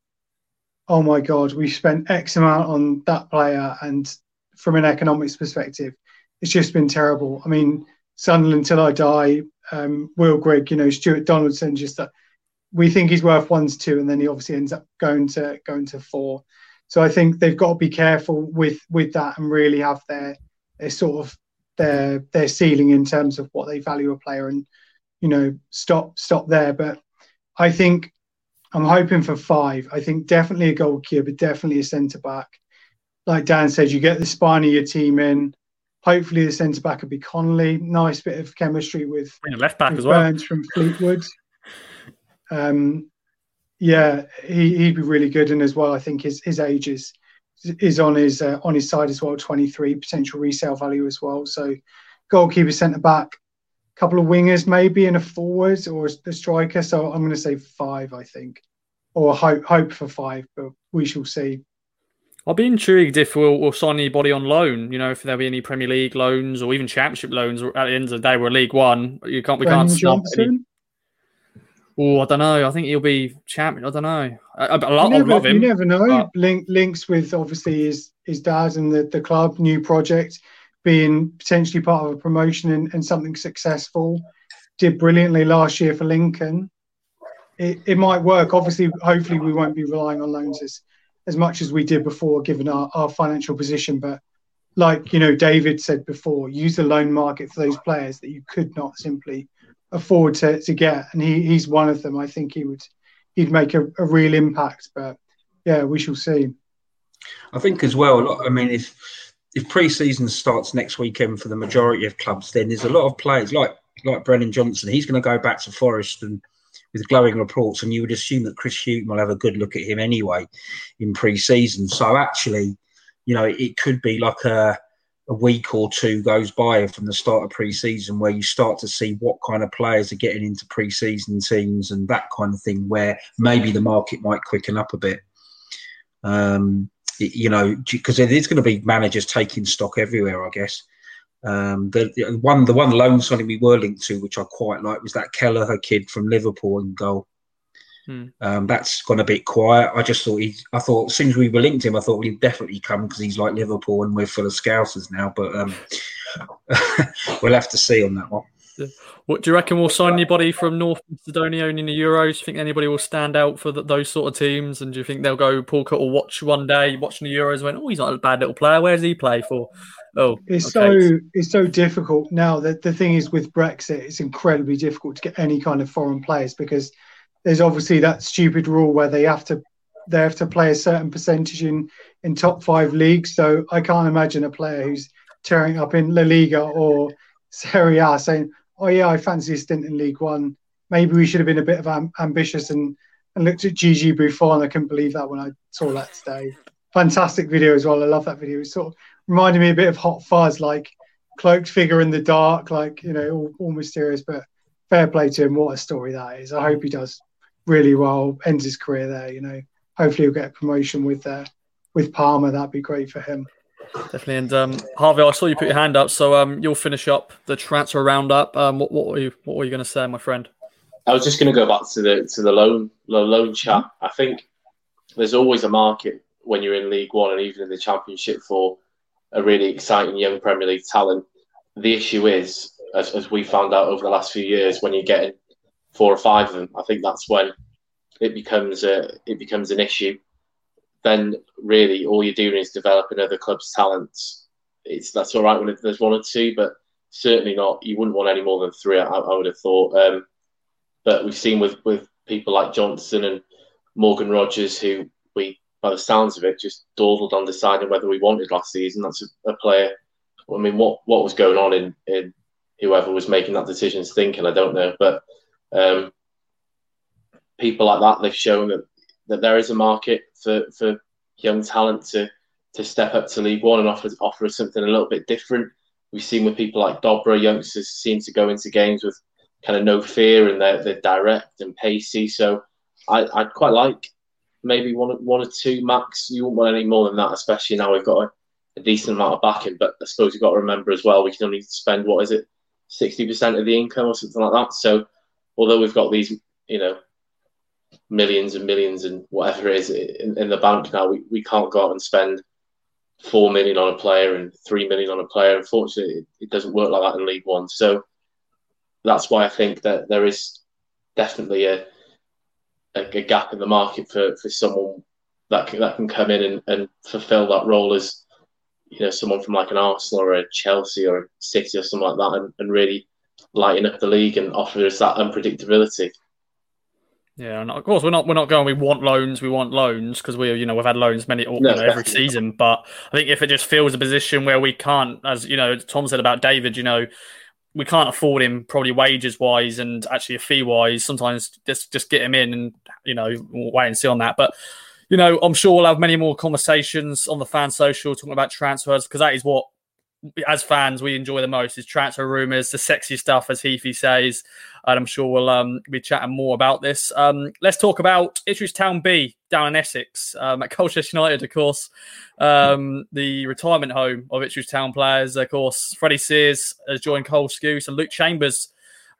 Speaker 4: oh my God, we spent X amount on that player, and from an economics perspective, it's just been terrible. I mean, Sunderland till I die, um, Will Grigg, you know, Stuart Donaldson, just that we think he's worth one to two, and then he obviously ends up going to going to four. So I think they've got to be careful with with that and really have their their sort of their their ceiling in terms of what they value a player and you know stop stop there. But I think I'm hoping for five. I think definitely a goalkeeper, but definitely a centre back. Like Dan said, you get the spine of your team in. Hopefully, the centre back will be Connolly. Nice bit of chemistry with
Speaker 1: left back as well.
Speaker 4: Burns from Fleetwood. Um, yeah, he, he'd be really good. And as well, I think his, his age is is on his uh, on his side as well. Twenty three potential resale value as well. So goalkeeper, centre back, a couple of wingers maybe, and a forward or a striker. So I'm going to say five, I think, or hope hope for five, but we shall see.
Speaker 1: I'll be intrigued if we'll, we'll sign anybody on loan. You know, if there'll be any Premier League loans or even Championship loans. At the end of the day, we're League One. You can't we can't snub any. Oh, I don't know. I think he'll be champion. I don't know. I, I, I, I
Speaker 4: never,
Speaker 1: love
Speaker 4: you never know.
Speaker 1: but-
Speaker 4: Link, links with obviously his his dad and the, the club, new project, being potentially part of a promotion and, and something successful. Did brilliantly last year for Lincoln. It, it might work. Obviously, hopefully, we won't be relying on loans as, as much as we did before, given our, our financial position. But like you know, David said before, use the loan market for those players that you could not simply afford to, to get, and he, he's one of them. I think he would he'd make a, a real impact. But yeah, we shall see.
Speaker 2: I think as well. I mean, if if pre-season starts next weekend for the majority of clubs, then there's a lot of players like like Brennan Johnson. He's going to go back to Forest and with glowing reports, and you would assume that Chris Hughton will have a good look at him anyway in pre-season. So actually, you know, it could be like a a week or two goes by from the start of pre-season where you start to see what kind of players are getting into pre-season teams and that kind of thing where maybe the market might quicken up a bit um, you know, because there's going to be managers taking stock everywhere, I guess. Um, the, the one, the one loan signing we were linked to, which I quite like, was that Kelleher kid from Liverpool in goal.
Speaker 1: Hmm.
Speaker 2: Um, that's gone a bit quiet. I just thought he, I thought as soon as we were linked him, I thought he'd definitely come because he's like Liverpool and we're full of scousers now. But um, we'll have to see on that one.
Speaker 1: What do you reckon? We'll sign anybody from North Macedonia in the Euros? Do you think anybody will stand out for th those sort of teams? And do you think they'll go? Paul Cook will watch one day, watching the Euros, and went, "Oh, he's not a bad little player. Where does he play for?" Oh,
Speaker 4: It's
Speaker 1: okay.
Speaker 4: so it's so difficult now. That the thing is with Brexit, it's incredibly difficult to get any kind of foreign players because there's obviously that stupid rule where they have to they have to play a certain percentage in in top five leagues. So I can't imagine a player who's tearing up in La Liga or Serie A saying, "Oh yeah, I fancy a stint in League One. Maybe we should have been a bit of am- ambitious and and looked at Gigi Buffon. I couldn't believe that when I saw that today. Fantastic video as well. I love that video. It sort of reminded me a bit of Hot Fuzz, like cloaked figure in the dark, like you know, all, all mysterious. But fair play to him. What a story that is. I hope he does really well, ends his career there. You know, hopefully he'll get a promotion with uh, with Parma. That'd be great for him.
Speaker 1: Definitely. And um, Harvey, I saw you put your hand up, so um, you'll finish up the transfer roundup. Um, what, what were you What were you going to say, my friend?
Speaker 3: I was just going to go back to the to the loan the loan chat. I think there's always a market when you're in League One and even in the Championship for a really exciting young Premier League talent. The issue is, as, as we found out over the last few years, when you're getting four or five of them, I think that's when it becomes a it becomes an issue. Then really, all you're doing is developing other clubs' talents. It's that's all right when there's one or two, but certainly not. You wouldn't want any more than three. I, I would have thought. Um, but we've seen with with people like Johnson and Morgan Rogers, who we, by the sounds of it, just dawdled on deciding whether we wanted last season. That's a, a player. I mean, what what was going on in, in whoever was making that decision's thinking? I don't know, but um, people like that, they've shown that, that there is a market for, for young talent to to step up to League One and offer offer something a little bit different. We've seen with people like Dobra, youngsters seem to go into games with kind of no fear and they're, they're direct and pacey. So I, I'd quite like maybe one one or two max. You won't want any more than that, especially now we've got a, a decent amount of backing. But I suppose you've got to remember as well, we can only spend what is it, sixty percent of the income or something like that. So although we've got these, you know, millions and millions and whatever it is in, in the bank now, we, we can't go out and spend four million on a player and three million on a player. Unfortunately, it, it doesn't work like that in League One. So that's why I think that there is definitely a a, a gap in the market for, for someone that can, that can come in and, and fulfill that role as you know someone from like an Arsenal or a Chelsea or a City or something like that, and, and really lighten up the league and offer us that unpredictability.
Speaker 1: Yeah, and of course we're not we're not going. We want loans. We want loans because we you know we've had loans many you know, every season. But I think if it just feels a position where we can't, as you know, Tom said about David, you know, we can't afford him probably wages wise and actually a fee wise. Sometimes just just get him in and you know wait and see on that. But you know, I'm sure we'll have many more conversations on the fan social talking about transfers because that is what, as fans, we enjoy the most is transfer rumors, the sexy stuff, as Heafy says. And I'm sure we'll um, be chatting more about this. Um, let's talk about Ipswich Town B down in Essex um, at Colchester United, of course. Um, the retirement home of Ipswich Town players, of course. Freddie Sears has joined Cole Skuse and Luke Chambers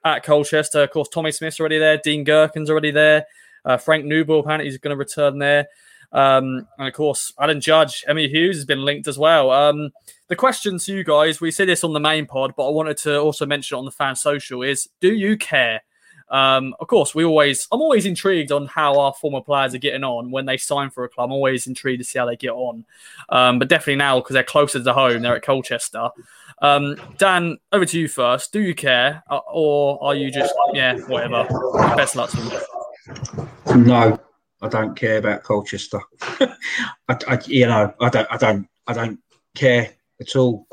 Speaker 1: at Colchester. Of course, Tommy Smith's already there. Dean Gerken's already there. Uh, Frank Nouble apparently is going to return there. Um, and of course, Alan Judge, Emyr Huws has been linked as well. Um, the question to you guys, we said this on the main pod, but I wanted to also mention it on the fan social is do you care? Um, of course, we always, I'm always intrigued on how our former players are getting on when they sign for a club. I'm always intrigued to see how they get on. Um, but definitely now, because they're closer to home, they're at Colchester. Um, Dan, over to you first. Do you care, uh, or are you just, yeah, whatever? Best luck to
Speaker 2: them. No, I don't care about Colchester. I, I, you know, I don't, I don't, I don't care at all.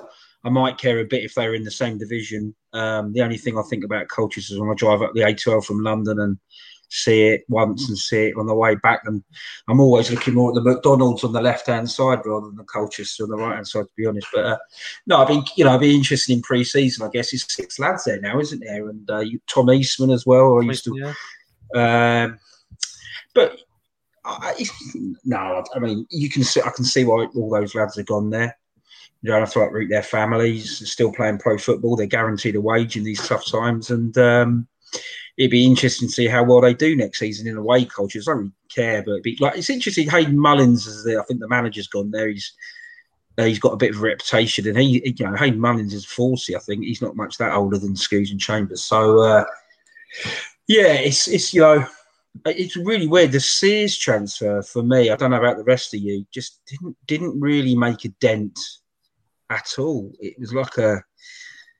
Speaker 2: I might care a bit if they were in the same division. Um, the only thing I think about Colchester is when I drive up the A12 from London and see it once and see it on the way back. And I'm always looking more at the McDonald's on the left hand side rather than the Colchester on the right hand side, to be honest. But uh, no, I think you know, I'd be interested in pre season. I guess it's six lads there now, isn't there? And uh, Tom Eastman as well. I used to, yeah. um, but I, no, I mean, you can see, I can see why all those lads have gone there. You don't have to uproot their families. They're still playing pro football. They're guaranteed a wage in these tough times, and um, it'd be interesting to see how well they do next season in away cultures. I don't really care, but be, like it's interesting. Hayden Mullins is the, I think the manager's gone there. He's uh, he's got a bit of a reputation, and he, you know, Hayden Mullins is forty. I think he's not much that older than Skuse and Chambers. So uh, yeah, it's it's you know it's really weird. The Sears transfer for me, I don't know about the rest of you, just didn't didn't really make a dent at all. It was like a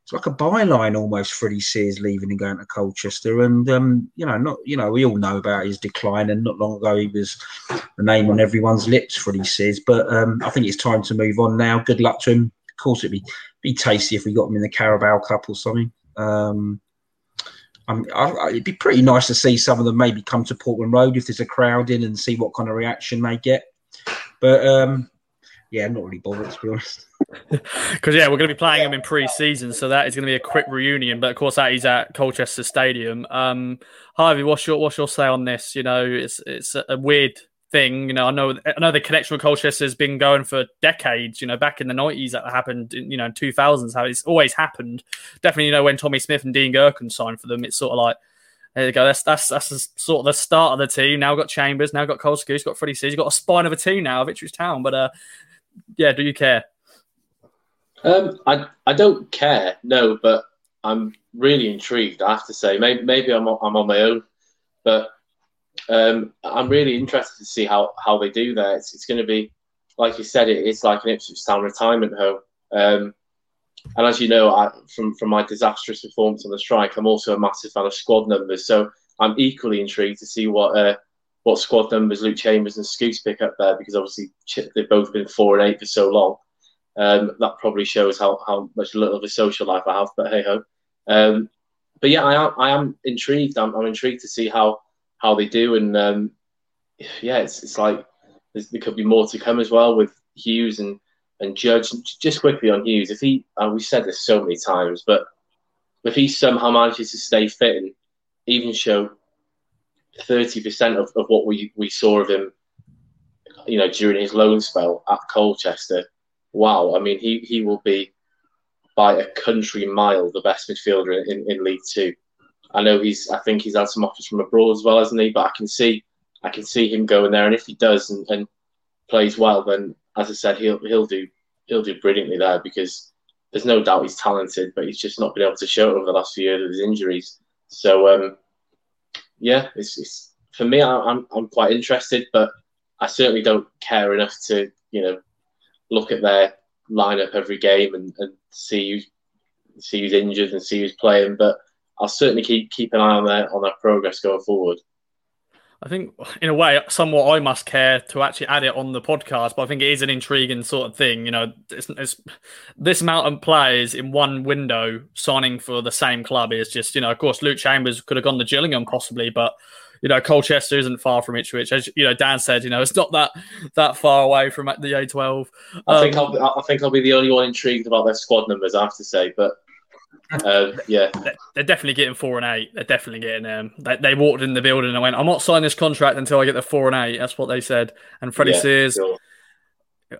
Speaker 2: it's like a byline almost. Freddie Sears leaving and going to Colchester, and um, you know, not you know, we all know about his decline, and not long ago he was the name on everyone's lips. Freddie Sears, but um, I think it's time to move on now. Good luck to him. Of course, it'd be be tasty if we got him in the Carabao Cup or something. Um, I, I, it'd be pretty nice to see some of them maybe come to Portman Road if there's a crowd in and see what kind of reaction they get. But um, yeah, I'm not really bothered to be honest.
Speaker 1: Because yeah, we're going to be playing them in pre-season, so that is going to be a quick reunion. But of course, that is at Colchester Stadium. Um, Harvey, what's your what's your say on this? You know, it's it's a weird thing. You know, I know I know the connection with Colchester has been going for decades. You know, back in the nineties that happened. You know, two thousands, how it's always happened. Definitely, you know, when Tommy Smith and Dean Gerken signed for them, it's sort of like. There you go. That's that's that's sort of the start of the team. Now got Chambers. Now got Cole Skuse. Got Freddie Sears. Got a spine of a team now of Town. But uh, yeah, do you care?
Speaker 3: Um, I I don't care. No, but I'm really intrigued. I have to say, maybe maybe I'm I'm on my own, but um, I'm really interested to see how, how they do there. It's, it's going to be, like you said, it, it's like an Ipswich Town retirement home. Um, and as you know, I, from from my disastrous performance on the strike, I'm also a massive fan of squad numbers. So I'm equally intrigued to see what uh, what squad numbers Luke Chambers and Skuse pick up there, because obviously they've both been four and eight for so long. Um, that probably shows how, how much little of a social life I have. But hey ho. Um, but yeah, I am I am intrigued. I'm, I'm intrigued to see how how they do. And um, yeah, it's, it's like there could be more to come as well with Huws and, and Judge. Just quickly on Huws, if he, uh, we've said this so many times, but if he somehow manages to stay fit and even show 30% of, of what we, we saw of him, you know, during his loan spell at Colchester, wow, I mean, he, he will be by a country mile the best midfielder in, in League Two. I know he's. I think he's had some offers from abroad as well, hasn't he? But I can see, I can see him going there, and if he does and, and plays well, then as I said, he'll he'll do he'll do brilliantly there because there's no doubt he's talented, but he's just not been able to show it over the last few years with his injuries. So um, yeah, it's, it's for me. I, I'm I'm quite interested, but I certainly don't care enough to you know look at their lineup every game and, and see who's see who's injured and see who's playing. But I'll certainly keep keep an eye on their on their progress going forward.
Speaker 1: I think, in a way, somewhat I must care to actually add it on the podcast, but I think it is an intriguing sort of thing. You know, it's, it's, this amount of players in one window signing for the same club is just, you know, of course, Luke Chambers could have gone to Gillingham possibly, but you know, Colchester isn't far from Ipswich. As you know, Dan said, you know, it's not that that far away from the
Speaker 3: A12. Um, I think I'll, I think I'll be the only one intrigued about their squad numbers. I have to say, but uh, yeah,
Speaker 1: they're definitely getting four and eight. They're definitely getting them. Um, they, they, walked in the building and went, "I'm not signing this contract until I get the four and eight. That's what they said. And Freddie yeah, Sears. Sure.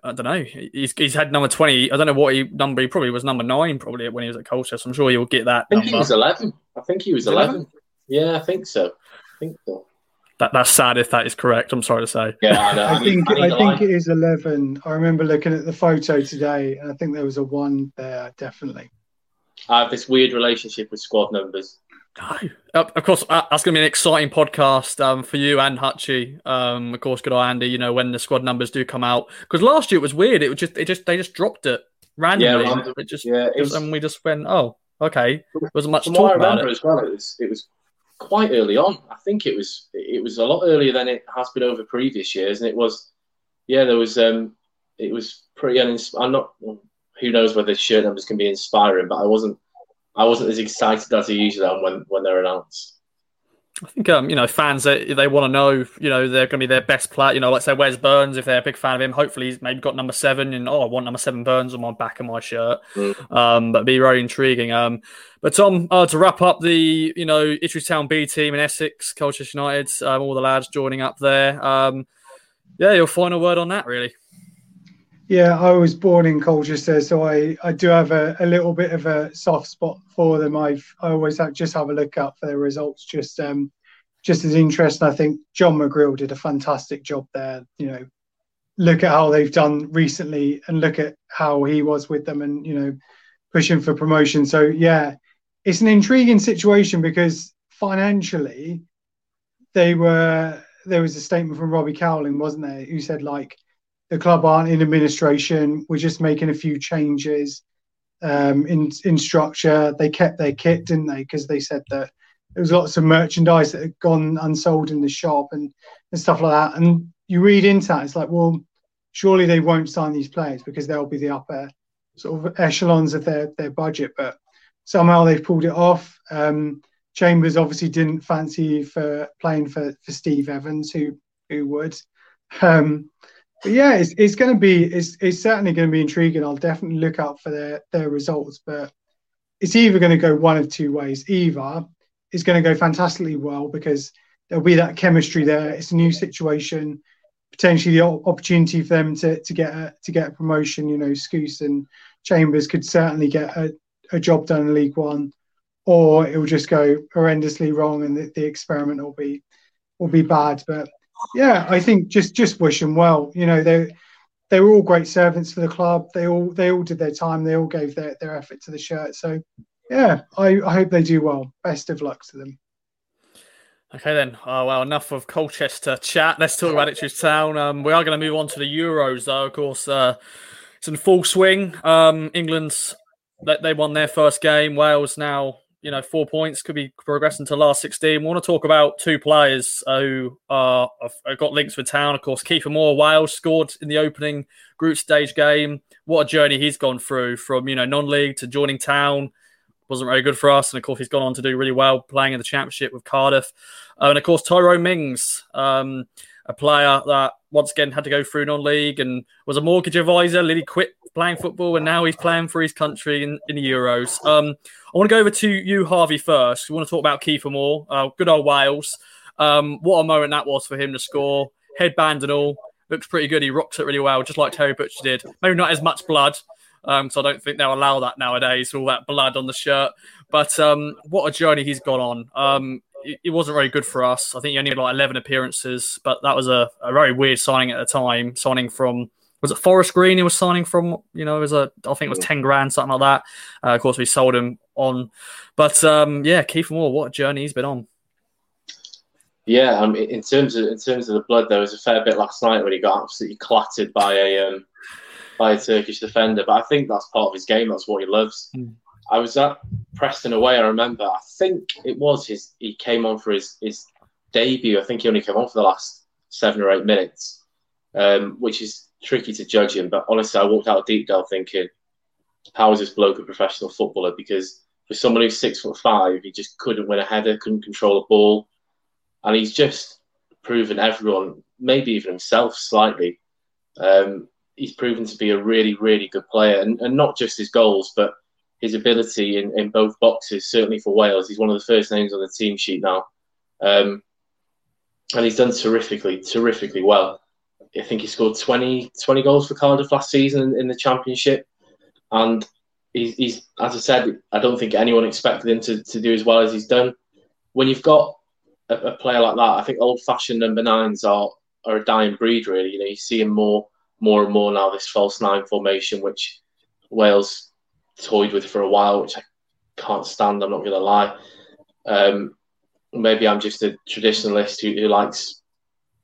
Speaker 1: I don't know. He's he's had number twenty. I don't know what he number. He probably was number nine, probably when he was at Colchester. So I'm sure he'll get that.
Speaker 3: I think number. he was eleven. I think he was 11? 11. Yeah, I think so. I think so.
Speaker 1: That, that's sad if that is correct. I'm sorry to say.
Speaker 3: Yeah, I.
Speaker 4: I, think I, I think it is eleven. I remember looking at the photo today, and I think there was a one there definitely.
Speaker 3: I have this weird relationship with squad numbers.
Speaker 1: Uh, of course, uh, that's going to be an exciting podcast um, for you and Hutchie. Um, of course, good eye Andy. You know when the squad numbers do come out because last year it was weird. It was just it just they just dropped it randomly. Yeah, it just yeah, it was, and we just went, oh, okay. There wasn't much talk about it.
Speaker 3: as well. It was it was quite early on. I think it was it was a lot earlier than it has been over previous years, and it was yeah, there was um, it was pretty. Unins- I'm not. Who knows whether shirt numbers can be inspiring, but I wasn't I wasn't as excited as I usually am when when they're announced.
Speaker 1: I think um, you know fans they, they want to know you know they're going to be their best player. You know, let's say Wes Burns if they're a big fan of him. Hopefully he's maybe got number seven and oh I want number seven Burns on my back of my shirt. Mm. Um, but be very intriguing. Um, but Tom uh, to wrap up the you know Ipswich Town B team in Essex, Colchester United, um, all the lads joining up there. Um, yeah, your final word on that really.
Speaker 4: Yeah, I was born in Colchester, so I, I do have a, a little bit of a soft spot for them. I've I always have, just have a look out for their results, just um, just as interesting. I think John McGreal did a fantastic job there. You know, look at how they've done recently, and look at how he was with them, and you know, pushing for promotion. So yeah, it's an intriguing situation because financially, they were there was a statement from Robbie Cowling, wasn't there, who said like the club aren't in administration. We're just making a few changes um, in in structure. They kept their kit, didn't they? Because they said that there was lots of merchandise that had gone unsold in the shop and, and stuff like that. And you read into that, it's like, well, surely they won't sign these players because they'll be the upper sort of echelons of their their budget. But somehow they've pulled it off. Um, Chambers obviously didn't fancy for playing for, for Steve Evans, who who would. Um, but yeah, it's, it's going to be it's, it's certainly going to be intriguing. I'll definitely look out for their their results, but it's either going to go one of two ways. Either it's going to go fantastically well because there'll be that chemistry there. It's a new situation, potentially the opportunity for them to to get a, to get a promotion. You know, Skuse and Chambers could certainly get a, a job done in League One, or it will just go horrendously wrong and the, the experiment will be will be bad. But yeah, I think just just wish them well. You know, they they were all great servants for the club. They all they all did their time. They all gave their, their effort to the shirt. So yeah, I, I hope they do well. Best of luck to them.
Speaker 1: Okay then. Oh well, enough of Colchester chat. Let's talk about Ipswich Town. Um, we are going to move on to the Euros, though. Of course, uh, it's in full swing. Um, England's they won their first game. Wales now you know, four points could be progressing to last 16. We want to talk about two players who are have got links with town. Of course, Kiefer Moore, Wales scored in the opening group stage game. What a journey he's gone through from, you know, non-league to joining town. Wasn't very good for us. And of course, he's gone on to do really well playing in the championship with Cardiff. Uh, and of course, Tyrone Mings, um, a player that once again had to go through non-league and was a mortgage advisor. Lily quit playing football and now he's playing for his country in, in the Euros. Um, I want to go over to you, Harvey, first. We want to talk about Kiefer Moore, uh, good old Wales. Um, what a moment that was for him to score, headband and all. Looks pretty good. He rocks it really well, just like Terry Butcher did. Maybe not as much blood, um, so I don't think they'll allow that nowadays, all that blood on the shirt. But um, what a journey he's gone on. Um, it, wasn't very good for us. I think he only had like 11 appearances, but that was a, a very weird signing at the time, signing from was it Forest Green he was signing from? You know, it was a I think it was ten grand, something like that. Uh, of course, we sold him on, but um, yeah, Keith Moore, what a journey he's been on.
Speaker 3: Yeah, um, in terms of in terms of the blood, there was a fair bit last night when he got absolutely clattered by a um, by a Turkish defender. But I think that's part of his game. That's what he loves. Mm. I was at Preston away. I remember. I think it was his. He came on for his his debut. I think he only came on for the last seven or eight minutes, um, which is tricky to judge him. But honestly, I walked out of Deepdale thinking, how is this bloke a professional footballer? Because for someone who's six foot five, he just couldn't win a header, couldn't control a ball. and he's just proven everyone, maybe even himself, slightly. Um, he's proven to be a really, really good player, and, and not just his goals, but his ability in, in both boxes. Certainly for Wales, he's one of the first names on the team sheet now, um, and he's done terrifically, terrifically well. I think he scored 20, 20 goals for Cardiff last season in, the Championship, and he's, he's, as I said, I don't think anyone expected him to, to do as well as he's done. When you've got a, a player like that, I think old-fashioned number nines are are a dying breed. Really, you know, you see him more more and more now. This false nine formation, which Wales toyed with for a while, which I can't stand. I'm not going to lie. Um, maybe I'm just a traditionalist who, who likes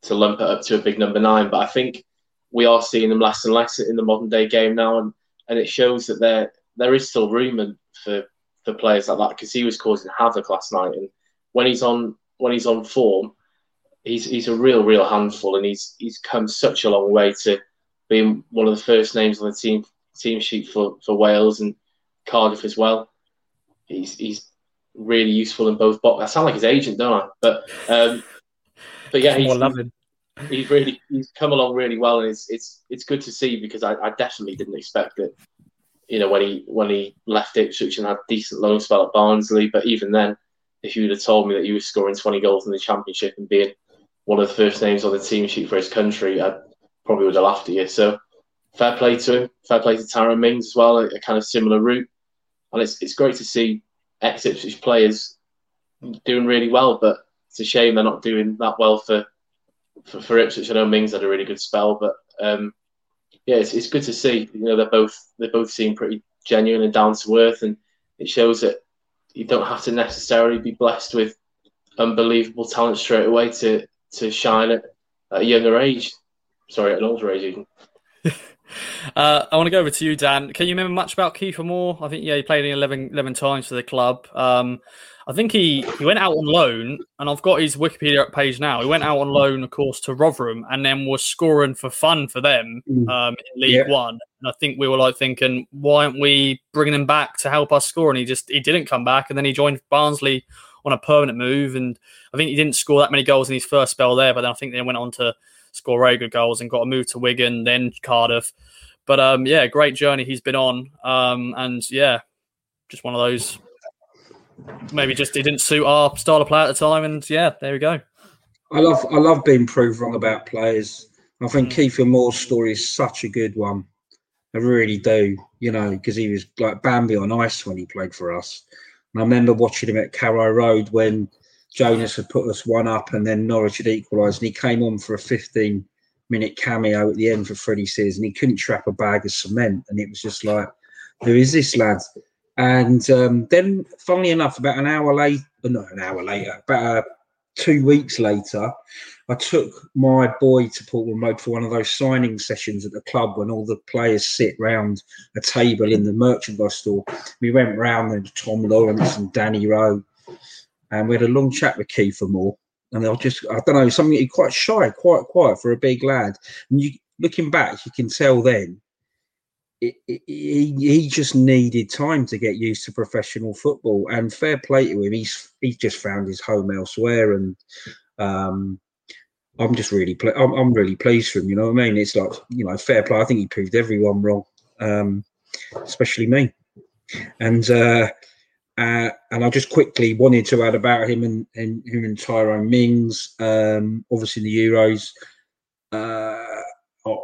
Speaker 3: to lump it up to a big number nine, but I think we are seeing them less and less in the modern day game now, and, and it shows that there there is still room for for players like that because he was causing havoc last night, and when he's on when he's on form, he's he's a real real handful, and he's he's come such a long way to being one of the first names on the team team sheet for, for Wales and Cardiff as well. He's he's really useful in both boxes. I sound like his agent, don't I? But um, but yeah, he's, he's really he's come along really well, and it's it's it's good to see because I, I definitely didn't expect it. You know when he when he left Ipswich and had a decent loan spell at Barnsley, but even then, if you'd have told me that he was scoring twenty goals in the Championship and being one of the first names on the team sheet for his country, I probably would have laughed at you. So fair play to him. Fair play to Tyrone Mings as well. A, a kind of similar route, and it's it's great to see ex Ipswich players doing really well. But it's a shame they're not doing that well for for, for Ipswich. I know Mings had a really good spell, but um, yeah, it's, it's good to see. You know, they're both they both seem pretty genuine and down to earth, and it shows that you don't have to necessarily be blessed with unbelievable talent straight away to to shine at, at a younger age. Sorry, at an older age even.
Speaker 1: Uh, I want to go over to you, Dan. Can you remember much about Kiefer Moore? I think yeah, he played 11, 11 times for the club. Um, I think he, he went out on loan, and I've got his Wikipedia page now. He went out on loan, of course, to Rotherham, and then was scoring for fun for them mm. um, in League yeah. One. And I think we were like thinking, why aren't we bringing him back to help us score? And he just he didn't come back, and then he joined Barnsley on a permanent move, and I think he didn't score that many goals in his first spell there, but then I think they went on to score very good goals and got a move to Wigan, then Cardiff. But um, yeah, great journey he's been on, um, and yeah, just one of those. Maybe just it didn't suit our style of play at the time, and yeah, there we go.
Speaker 2: I love I love being proved wrong about players. I think mm. Kiefer Moore's story is such a good one. I really do, you know, because he was like Bambi on ice when he played for us. And I remember watching him at Carrow Road when Jonas had put us one up and then Norwich had equalised, and he came on for a 15 minute cameo at the end for Freddie Sears, and he couldn't trap a bag of cement, and it was just like, who is this lad? And um, then, funnily enough, about an hour later, uh, not an hour later, about uh, two weeks later, I took my boy to Portman Road for one of those signing sessions at the club when all the players sit round a table in the merchandise store. We went round and Tom Lawrence and Danny Rowe, and we had a long chat with Kiefer Moore and i'll just I don't know something quite shy, quite quiet for a big lad. And you looking back, you can tell then it, it, he, he just needed time to get used to professional football. And fair play to him, he's he's just found his home elsewhere, and um, I'm just really ple- I'm, I'm really pleased for him. You know what I mean? It's like you know fair play. I think he proved everyone wrong, um, especially me. And uh, uh, and I just quickly wanted to add about him and, and him and Tyrone Mings. Um, obviously, in the Euros, uh,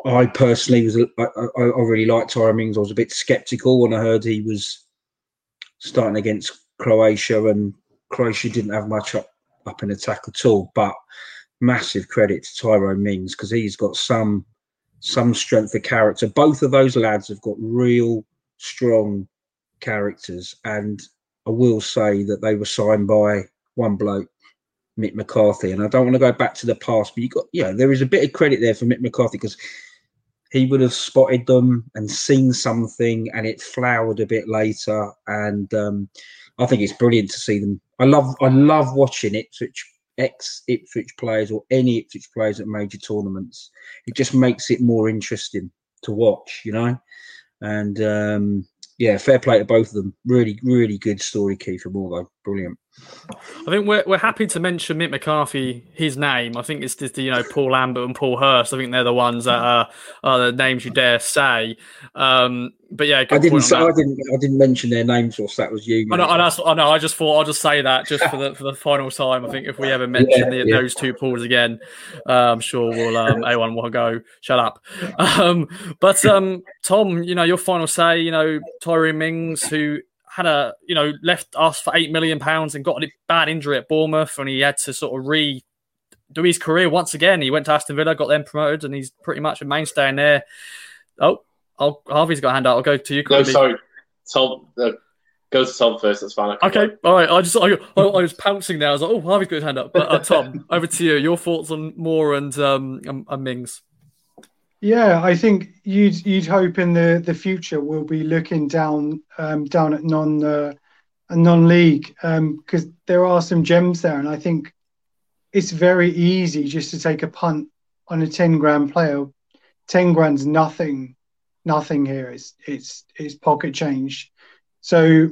Speaker 2: I personally was I, I, really liked Tyrone Mings. I was a bit sceptical when I heard he was starting against Croatia, and Croatia didn't have much up, up in attack at all. But massive credit to Tyrone Mings because he's got some some strength of character. Both of those lads have got real strong characters, and I will say that they were signed by one bloke, Mick McCarthy, and I don't want to go back to the past, but you got yeah, there is a bit of credit there for Mick McCarthy because he would have spotted them and seen something, and it flowered a bit later. And um, I think it's brilliant to see them. I love I love watching Ipswich ex Ipswich players or any Ipswich players at major tournaments. It just makes it more interesting to watch, you know. And um, yeah, fair play to both of them. Really, really good story, Kiefer Moore, though. Brilliant.
Speaker 1: I think we're, we're happy to mention Mick McCarthy, his name. I think it's just the, you know Paul Lambert and Paul Hurst. I think they're the ones that are, are the names you dare say. Um, but yeah,
Speaker 2: I didn't say, I didn't I didn't mention their names, or that was you.
Speaker 1: I know, I know. I just thought I'll just say that just for the for the final time. I think if we ever mention yeah, the, yeah. those two Pauls again, uh, I'm sure we'll um, A1 will go. Shut up. Um, but um, Tom, you know your final say. You know Tyrone Mings, who had a you know left us for eight million pounds and got a bad injury at Bournemouth, and he had to sort of re do his career once again. He went to Aston Villa, got them promoted, and he's pretty much a mainstay in there. Oh, I'll, Harvey's got a hand out. I'll go to you.
Speaker 3: No, sorry, Tom. Uh, go to Tom first. That's fine.
Speaker 1: Okay, all right. I just I, I, I, was pouncing there. I was like, oh, Harvey's got his hand up. But uh, Tom, over to you. Your thoughts on Moore and um and, and Mings.
Speaker 4: Yeah, I think you'd you'd hope in the, the future we'll be looking down um, down at non uh, non league because um, there are some gems there, and I think it's very easy just to take a punt on a ten grand player. Ten grand's nothing, nothing here. It's it's it's pocket change. So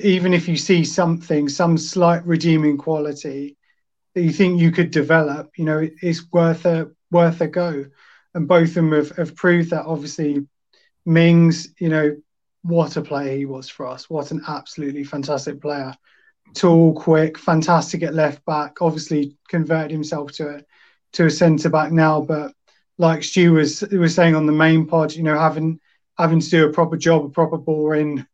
Speaker 4: even if you see something, some slight redeeming quality that you think you could develop, you know, it, it's worth a worth a go and both of them have, have proved that. Obviously, Mings, you know, what a player he was for us. What an absolutely fantastic player. Tall, quick, fantastic at left back. Obviously, converted himself to a to a centre back now. But like Stu was was saying on the main pod, you know, having having to do a proper job, a proper boring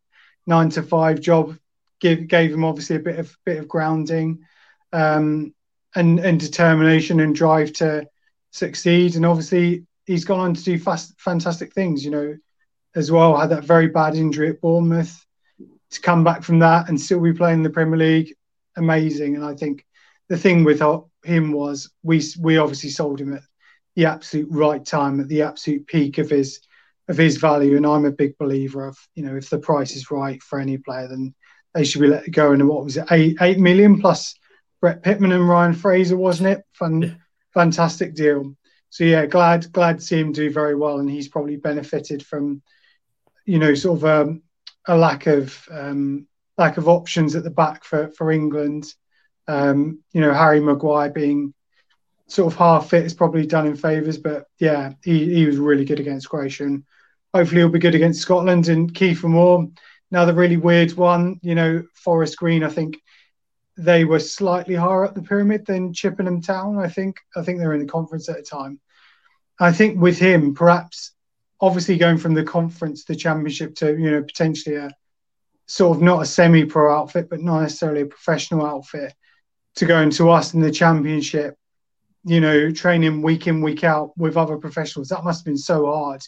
Speaker 4: nine to five job, give, gave him obviously a bit of bit of grounding, um, and and determination and drive to succeed. And obviously, he's gone on to do fast, fantastic things, you know, as well. Had that very bad injury at Bournemouth. To come back from that and still be playing in the Premier League, amazing. And I think the thing with him was we we obviously sold him at the absolute right time, at the absolute peak of his of his value. And I'm a big believer of you know if the price is right for any player, then they should be let go. And what was it, eight eight million plus Brett Pitman and Ryan Fraser, wasn't it? Fun, fantastic deal so yeah, glad glad to see him do very well, and he's probably benefited from, you know, sort of um, a lack of um, lack of options at the back for for England. Um, you know, Harry Maguire being sort of half fit is probably done in favours, but yeah, he, he was really good against Croatia, and hopefully he'll be good against Scotland and Kiefer Moore. Another really weird one, you know, Forest Green. I think they were slightly higher up the pyramid than Chippenham Town. I think I think they were in the conference at the time. I think with him, perhaps obviously going from the conference the championship to you know potentially a sort of not a semi-pro outfit, but not necessarily a professional outfit, to go into us in the championship, you know, training week in week out with other professionals. That must have been so hard.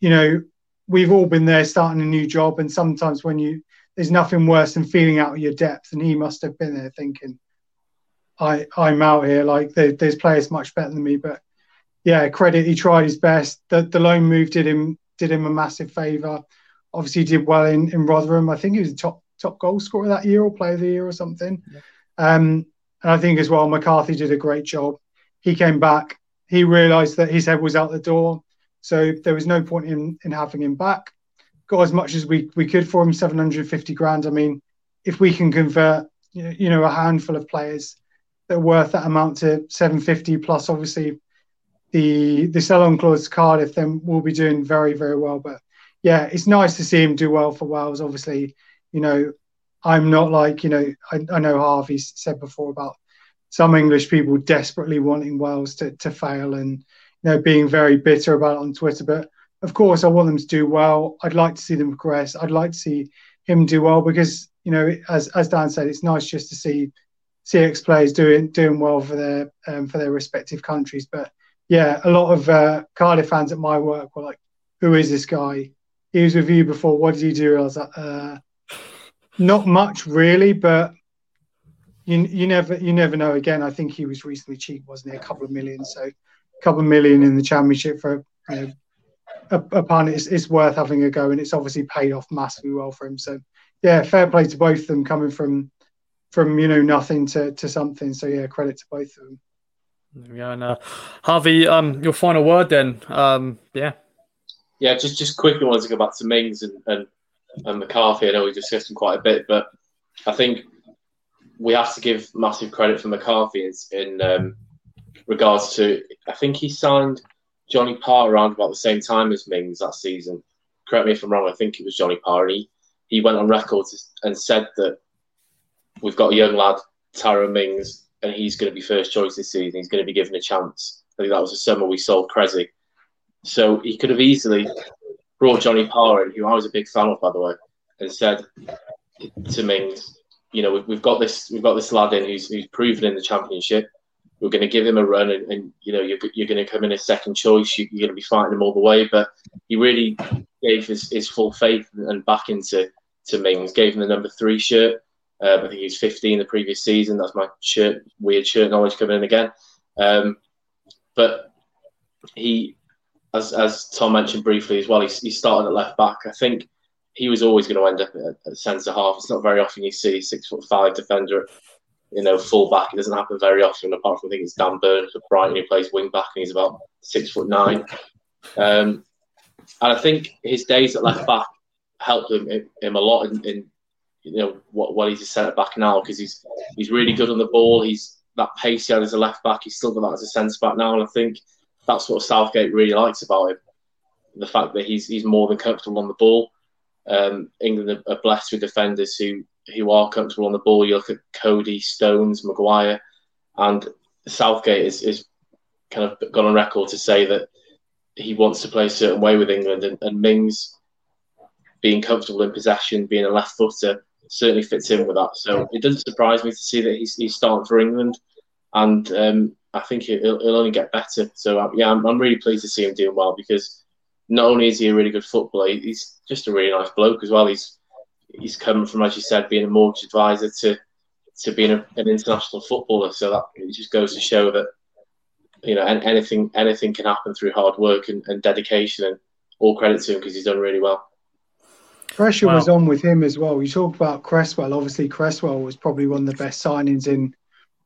Speaker 4: You know, we've all been there starting a new job, and sometimes when you there's nothing worse than feeling out of your depth, and he must have been there thinking, I I'm out here. Like there, there's players much better than me, but yeah, credit. He tried his best. The the loan move did him did him a massive favour. Obviously, he did well in, in Rotherham. I think he was the top top goal scorer that year or player of the year or something. Yeah. Um, and I think as well, McCarthy did a great job. He came back. He realised that his head was out the door, so there was no point in in having him back. Got as much as we we could for him, seven hundred fifty grand. I mean, if we can convert, you know, a handful of players that are worth that amount to seven fifty plus, obviously the the sell-on clause Cardiff, then we'll be doing very very well. But yeah, it's nice to see him do well for Wales. Obviously, you know, I'm not like you know I, I know Harvey's said before about some English people desperately wanting Wales to to fail and you know being very bitter about it on Twitter. But of course, I want them to do well. I'd like to see them progress. I'd like to see him do well because you know, as as Dan said, it's nice just to see CX players doing doing well for their um, for their respective countries. But yeah, a lot of uh, Cardiff fans at my work were like, "Who is this guy? He was with you before. What did he do?" I was like, uh, "Not much, really, but you you never you never know." Again, I think he was recently cheap, wasn't he? A couple of million, so a couple of million in the championship for you know, a, a pun. It's, it's worth having a go, and it's obviously paid off massively well for him. So yeah, fair play to both of them coming from from you know nothing to to something. So yeah, credit to both of them.
Speaker 1: Yeah, and uh, Harvey, um, your final word then. Um, yeah.
Speaker 3: Yeah, just just quickly wanted to go back to Mings and, and, and McCarthy. I know we discussed him quite a bit, but I think we have to give massive credit for McCarthy in, in um, regards to. I think he signed Johnny Parr around about the same time as Mings that season. Correct me if I'm wrong. I think it was Johnny Parr. He, he went on record and said that we've got a young lad, Tyrone Mings, and he's going to be first choice this season. He's going to be given a chance. I think that was the summer we sold Cressy. So he could have easily brought Johnny Parr in, who I was a big fan of, by the way, and said to Mings, you know, we've, we've got this, we've got this lad in who's, who's proven in the championship. We're going to give him a run, and, and you know, you're, you're going to come in as second choice. You, are going to be fighting him all the way. But he really gave his, his full faith and back into to Mings. Gave him the number three shirt. Uh, I think he was 15 the previous season. That's my shirt, weird shirt knowledge coming in again. Um, but he, as as Tom mentioned briefly as well, he, he started at left back. I think he was always going to end up at, at centre half. It's not very often you see six foot five defender, you know, full back. It doesn't happen very often. Apart from I think it's Dan Burn for Brighton, who plays wing back, and he's about six foot nine. Um, and I think his days at left back helped him him a lot in, in you know what what he's a centre back now because he's he's really good on the ball. He's that pace he had as a left back. He's still got that as a centre back now, and I think that's what Southgate really likes about him. The fact that he's he's more than comfortable on the ball. Um, England are blessed with defenders who who are comfortable on the ball. You look at Coady, Stones, Maguire, and Southgate is, is kind of gone on record to say that he wants to play a certain way with England, and, and Mings being comfortable in possession, being a left footer, certainly fits in with that. So it doesn't surprise me to see that he's, he's starting for England, and um, I think he'll, he'll, only get better. So uh, yeah, I'm, I'm, really pleased to see him doing well because not only is he a really good footballer, he's just a really nice bloke as well. He's he's come from, as you said, being a mortgage advisor to to being a, an international footballer. So that it just goes to show that you know anything anything can happen through hard work and, and dedication. And all credit to him because he's done really well.
Speaker 4: Pressure wow. was on with him as well. You talk about Cresswell. Obviously, Cresswell was probably one of the best signings in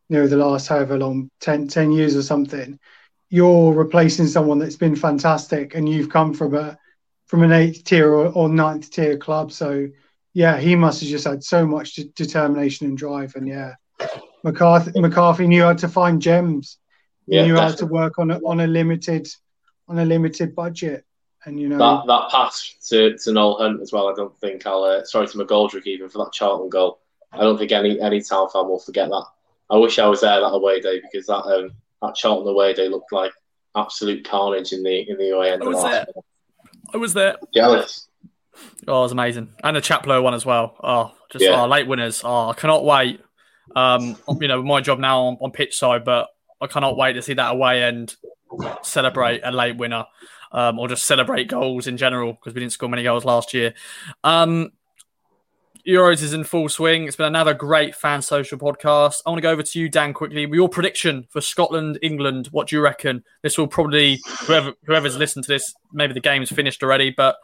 Speaker 4: you know the last however long 10, 10 years or something. You're replacing someone that's been fantastic, and you've come from a from an eighth tier or, or ninth tier club. So yeah, he must have just had so much determination and drive. And yeah, McCarthy McCarthy knew how to find gems. He yeah, knew definitely. how to work on a, on a limited on a limited budget. And you know
Speaker 3: that, that pass to, to Noel Hunt as well. I don't think I'll uh, sorry to McGoldrick even for that Charlton goal. I don't think any any town fan will forget that. I wish I was there that away day because that um, that Charlton away day looked like absolute carnage in the in the away end.
Speaker 1: I was there. I was there.
Speaker 3: Jealous.
Speaker 1: Oh, it was amazing, and the Chaplow one as well. Oh, just yeah. oh, late winners. Oh, I cannot wait. Um, you know, my job now on, on pitch side, but I cannot wait to see that away and celebrate a late winner um, or just celebrate goals in general because we didn't score many goals last year. Um, Euros is in full swing. It's been another great fan social podcast. I want to go over to you, Dan, quickly. Your prediction for Scotland, England. What do you reckon? This will probably whoever whoever's listened to this, maybe the game's finished already, but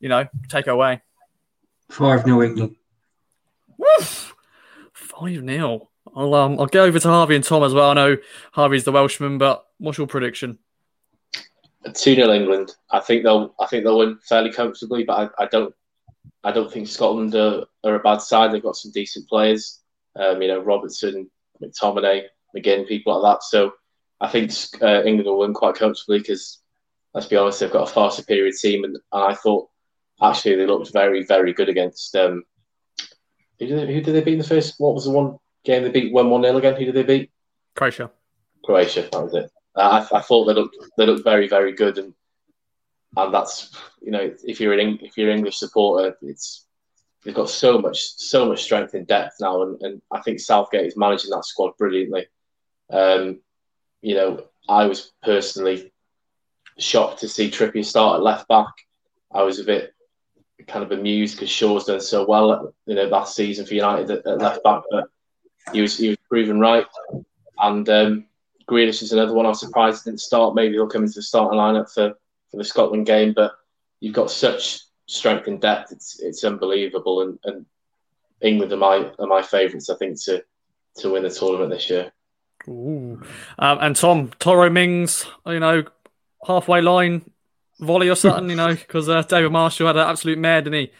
Speaker 1: you know, take it away.
Speaker 2: Five 0 England.
Speaker 1: Woof! Five 0 I'll um, I'll go over to Harvey and Tom as well. I know Harvey's the Welshman, but what's your prediction?
Speaker 3: Two 0 England. I think they'll. I think they'll win fairly comfortably, but I, I don't. I don't think Scotland are, are, a bad side. They've got some decent players. Um, you know, Robertson, McTominay, McGinn, people like that. So I think uh, England will win quite comfortably because, let's be honest, they've got a far superior team, and, and I thought actually they looked very, very good against. Um, who did they, who did they beat in the first? What was the one game they beat? One one 0 again. Who did they beat?
Speaker 1: Croatia.
Speaker 3: Croatia. That was it. I, I thought they looked they looked very very good, and and that's you know if you're an if you're an English supporter, it's they've got so much so much strength in depth now, and, and I think Southgate is managing that squad brilliantly. Um, you know, I was personally shocked to see Trippier start at left back. I was a bit kind of amused because Shaw's done so well, you know, last season for United at, at left back, but he was he was proven right, and um, is another one. I'm surprised he didn't start. Maybe he'll come into the starting lineup for, for the Scotland game. But you've got such strength and depth. It's it's unbelievable. And, and England are my are my favourites. I think to to win the tournament this year.
Speaker 1: Ooh. Um, and Tom Toro Mings, you know, halfway line volley or something, you know, because uh, David Marshall had an absolute mare, didn't he?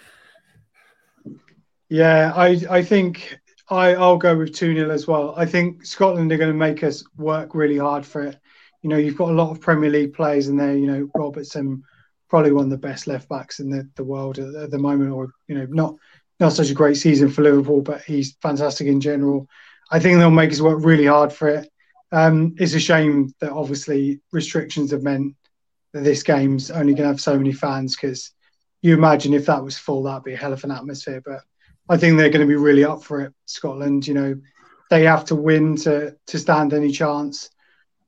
Speaker 4: Yeah, I I think I, I'll go with 2 0 as well. I think Scotland are going to make us work really hard for it. You know, you've got a lot of Premier League players in there. You know, Robertson, probably one of the best left backs in the, the world at, at the moment, or, you know, not not such a great season for Liverpool, but he's fantastic in general. I think they'll make us work really hard for it. Um, it's a shame that obviously restrictions have meant that this game's only going to have so many fans because you imagine if that was full, that'd be a hell of an atmosphere. But I think they're going to be really up for it. Scotland, you know, they have to win to to stand any chance.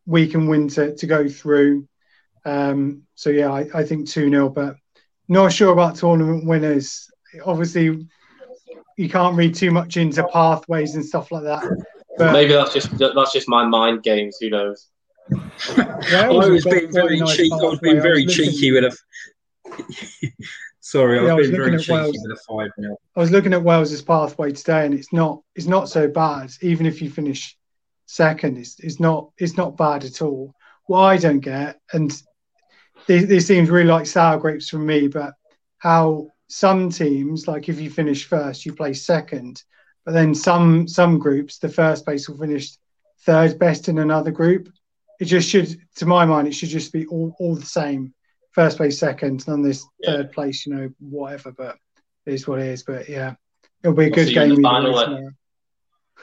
Speaker 4: We can win to to go through. Um, so yeah, I, I think two 0 but not sure about tournament winners. Obviously, you can't read too much into pathways and stuff like that.
Speaker 3: But, Maybe that's just that's just my mind games. Who knows?
Speaker 2: yeah, I was being very nice cheeky. I was being very cheeky with a. Sorry, yeah, I was, looking at Wales. Five,
Speaker 4: I was looking at Wales's pathway today, and it's not it's not so bad. Even if you finish second, is, it's not it's not bad at all. What I don't get, and this, this seems really like sour grapes from me, but how some teams, like if you finish first, you play second, but then some some groups, the first place will finish third best in another group. It just should, to my mind, it should just be all, all the same first place, second, and then this yeah. third place, you know, whatever. But it is what it is. But yeah, it'll be a good game.
Speaker 1: Final,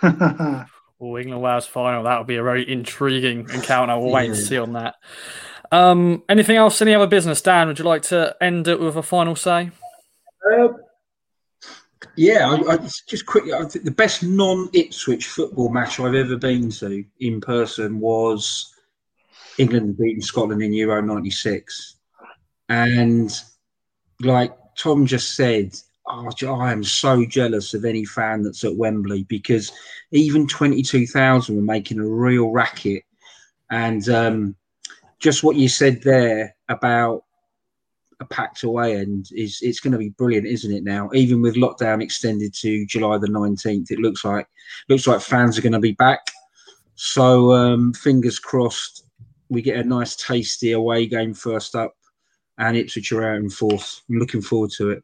Speaker 1: oh, England Wales final. That would be a very intriguing encounter. We'll wait and see on that. Um, anything else? Any other business? Dan, would you like to end it with a final say?
Speaker 2: Uh, yeah, I, I, just quickly. I think the best non-Ipswich football match I've ever been to in person was England beating Scotland in Euro '96. And like Tom just said, oh, I am so jealous of any fan that's at Wembley because even 22,000 were making a real racket. And um, just what you said there about a packed away end is it's going to be brilliant, isn't it? Now, even with lockdown extended to July the 19th, it looks like looks like fans are going to be back. So um, fingers crossed, we get a nice tasty away game first up and Ipswich are out in fourth. I'm looking forward to it.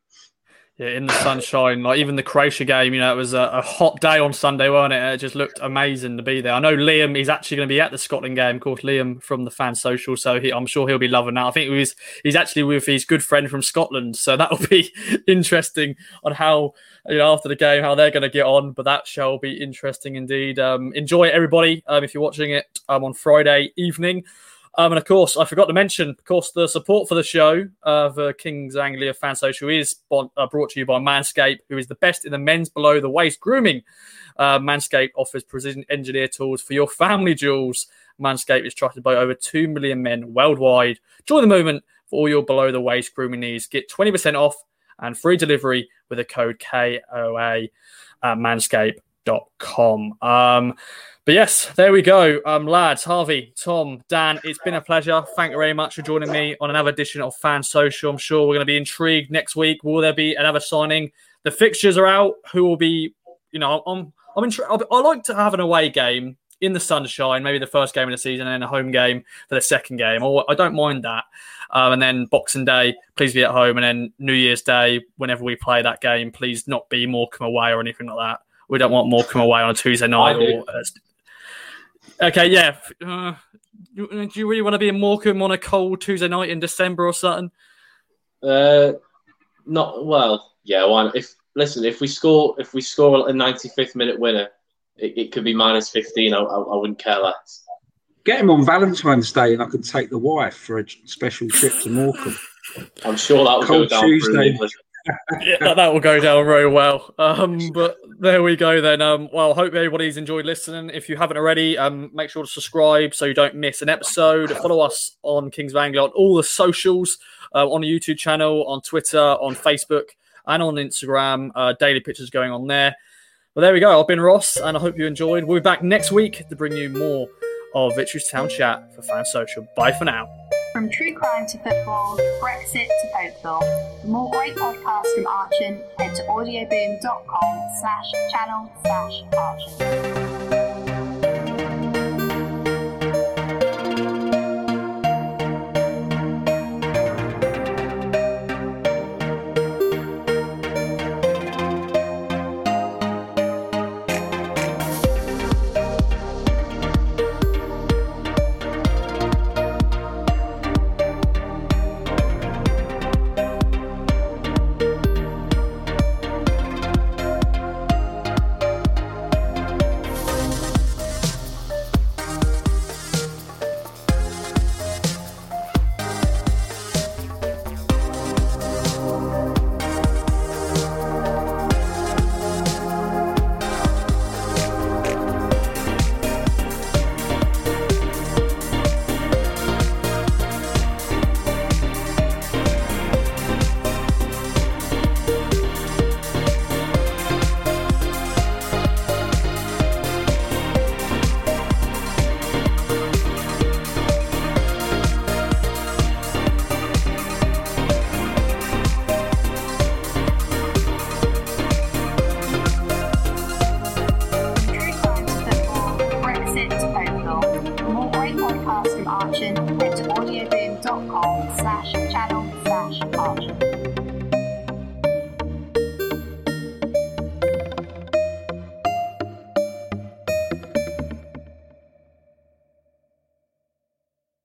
Speaker 1: Yeah, in the sunshine, like even the Croatia game, you know, it was a, a, hot day on Sunday, wasn't it? It just looked amazing to be there. I know Liam, he's actually going to be at the Scotland game. Of course, Liam from the fan social, so he, I'm sure he'll be loving that. I think was, he's actually with his good friend from Scotland, so that'll be interesting on how you know after the game how they're going to get on. But that shall be interesting indeed. Um, enjoy it, everybody. Um, if you're watching it um, on Friday evening. Um, and of course, I forgot to mention, of course, the support for the show of uh, Kings Anglia Fan Social is bon- uh, brought to you by Manscaped, who is the best in the men's below the waist grooming. Uh, Manscaped offers precision engineer tools for your family jewels. Manscaped is trusted by over 2 million men worldwide. Join the movement for all your below the waist grooming needs. Get 20% off and free delivery with a code KOA at manscaped.com. Um, but yes, there we go. Um, lads, Harvey, Tom, Dan, it's been a pleasure. Thank you very much for joining me on another edition of Fan Social. I'm sure we're going to be intrigued next week. Will there be another signing? The fixtures are out. Who will be, you know, I'm, I'm intrigued. I like to have an away game in the sunshine, maybe the first game of the season, and then a home game for the second game. Or I don't mind that. Um, and then Boxing Day, please be at home. And then New Year's Day, whenever we play that game, please not be Morecambe away or anything like that. We don't want Morecambe away on a Tuesday night or uh, Okay, yeah. Uh, do you really want to be in Morecambe on a cold Tuesday night in December or something?
Speaker 3: Uh, not well. Yeah, why? If listen, if we score, if we score a 95th minute winner, it, it could be minus 15. I, I, I, wouldn't care less.
Speaker 2: Get him on Valentine's Day, and I could take the wife for a special trip to Morecambe.
Speaker 3: I'm sure that would Cold go down Tuesday
Speaker 1: yeah, that will go down very well. Um, but there we go then. Um, well, hope everybody's enjoyed listening. If you haven't already, um, make sure to subscribe so you don't miss an episode. Follow us on Kings of Anglia on all the socials, uh, on the YouTube channel, on Twitter, on Facebook, and on Instagram. Uh, daily pictures going on there. Well, there we go. I've been Ross, and I hope you enjoyed. We'll be back next week to bring you more of Ipswich Town Chat for Fan Social. Bye for now.
Speaker 5: From true crime to football, Brexit to folklore. For more great podcasts from Archon, head to audioboom.com slash channel slash Archon.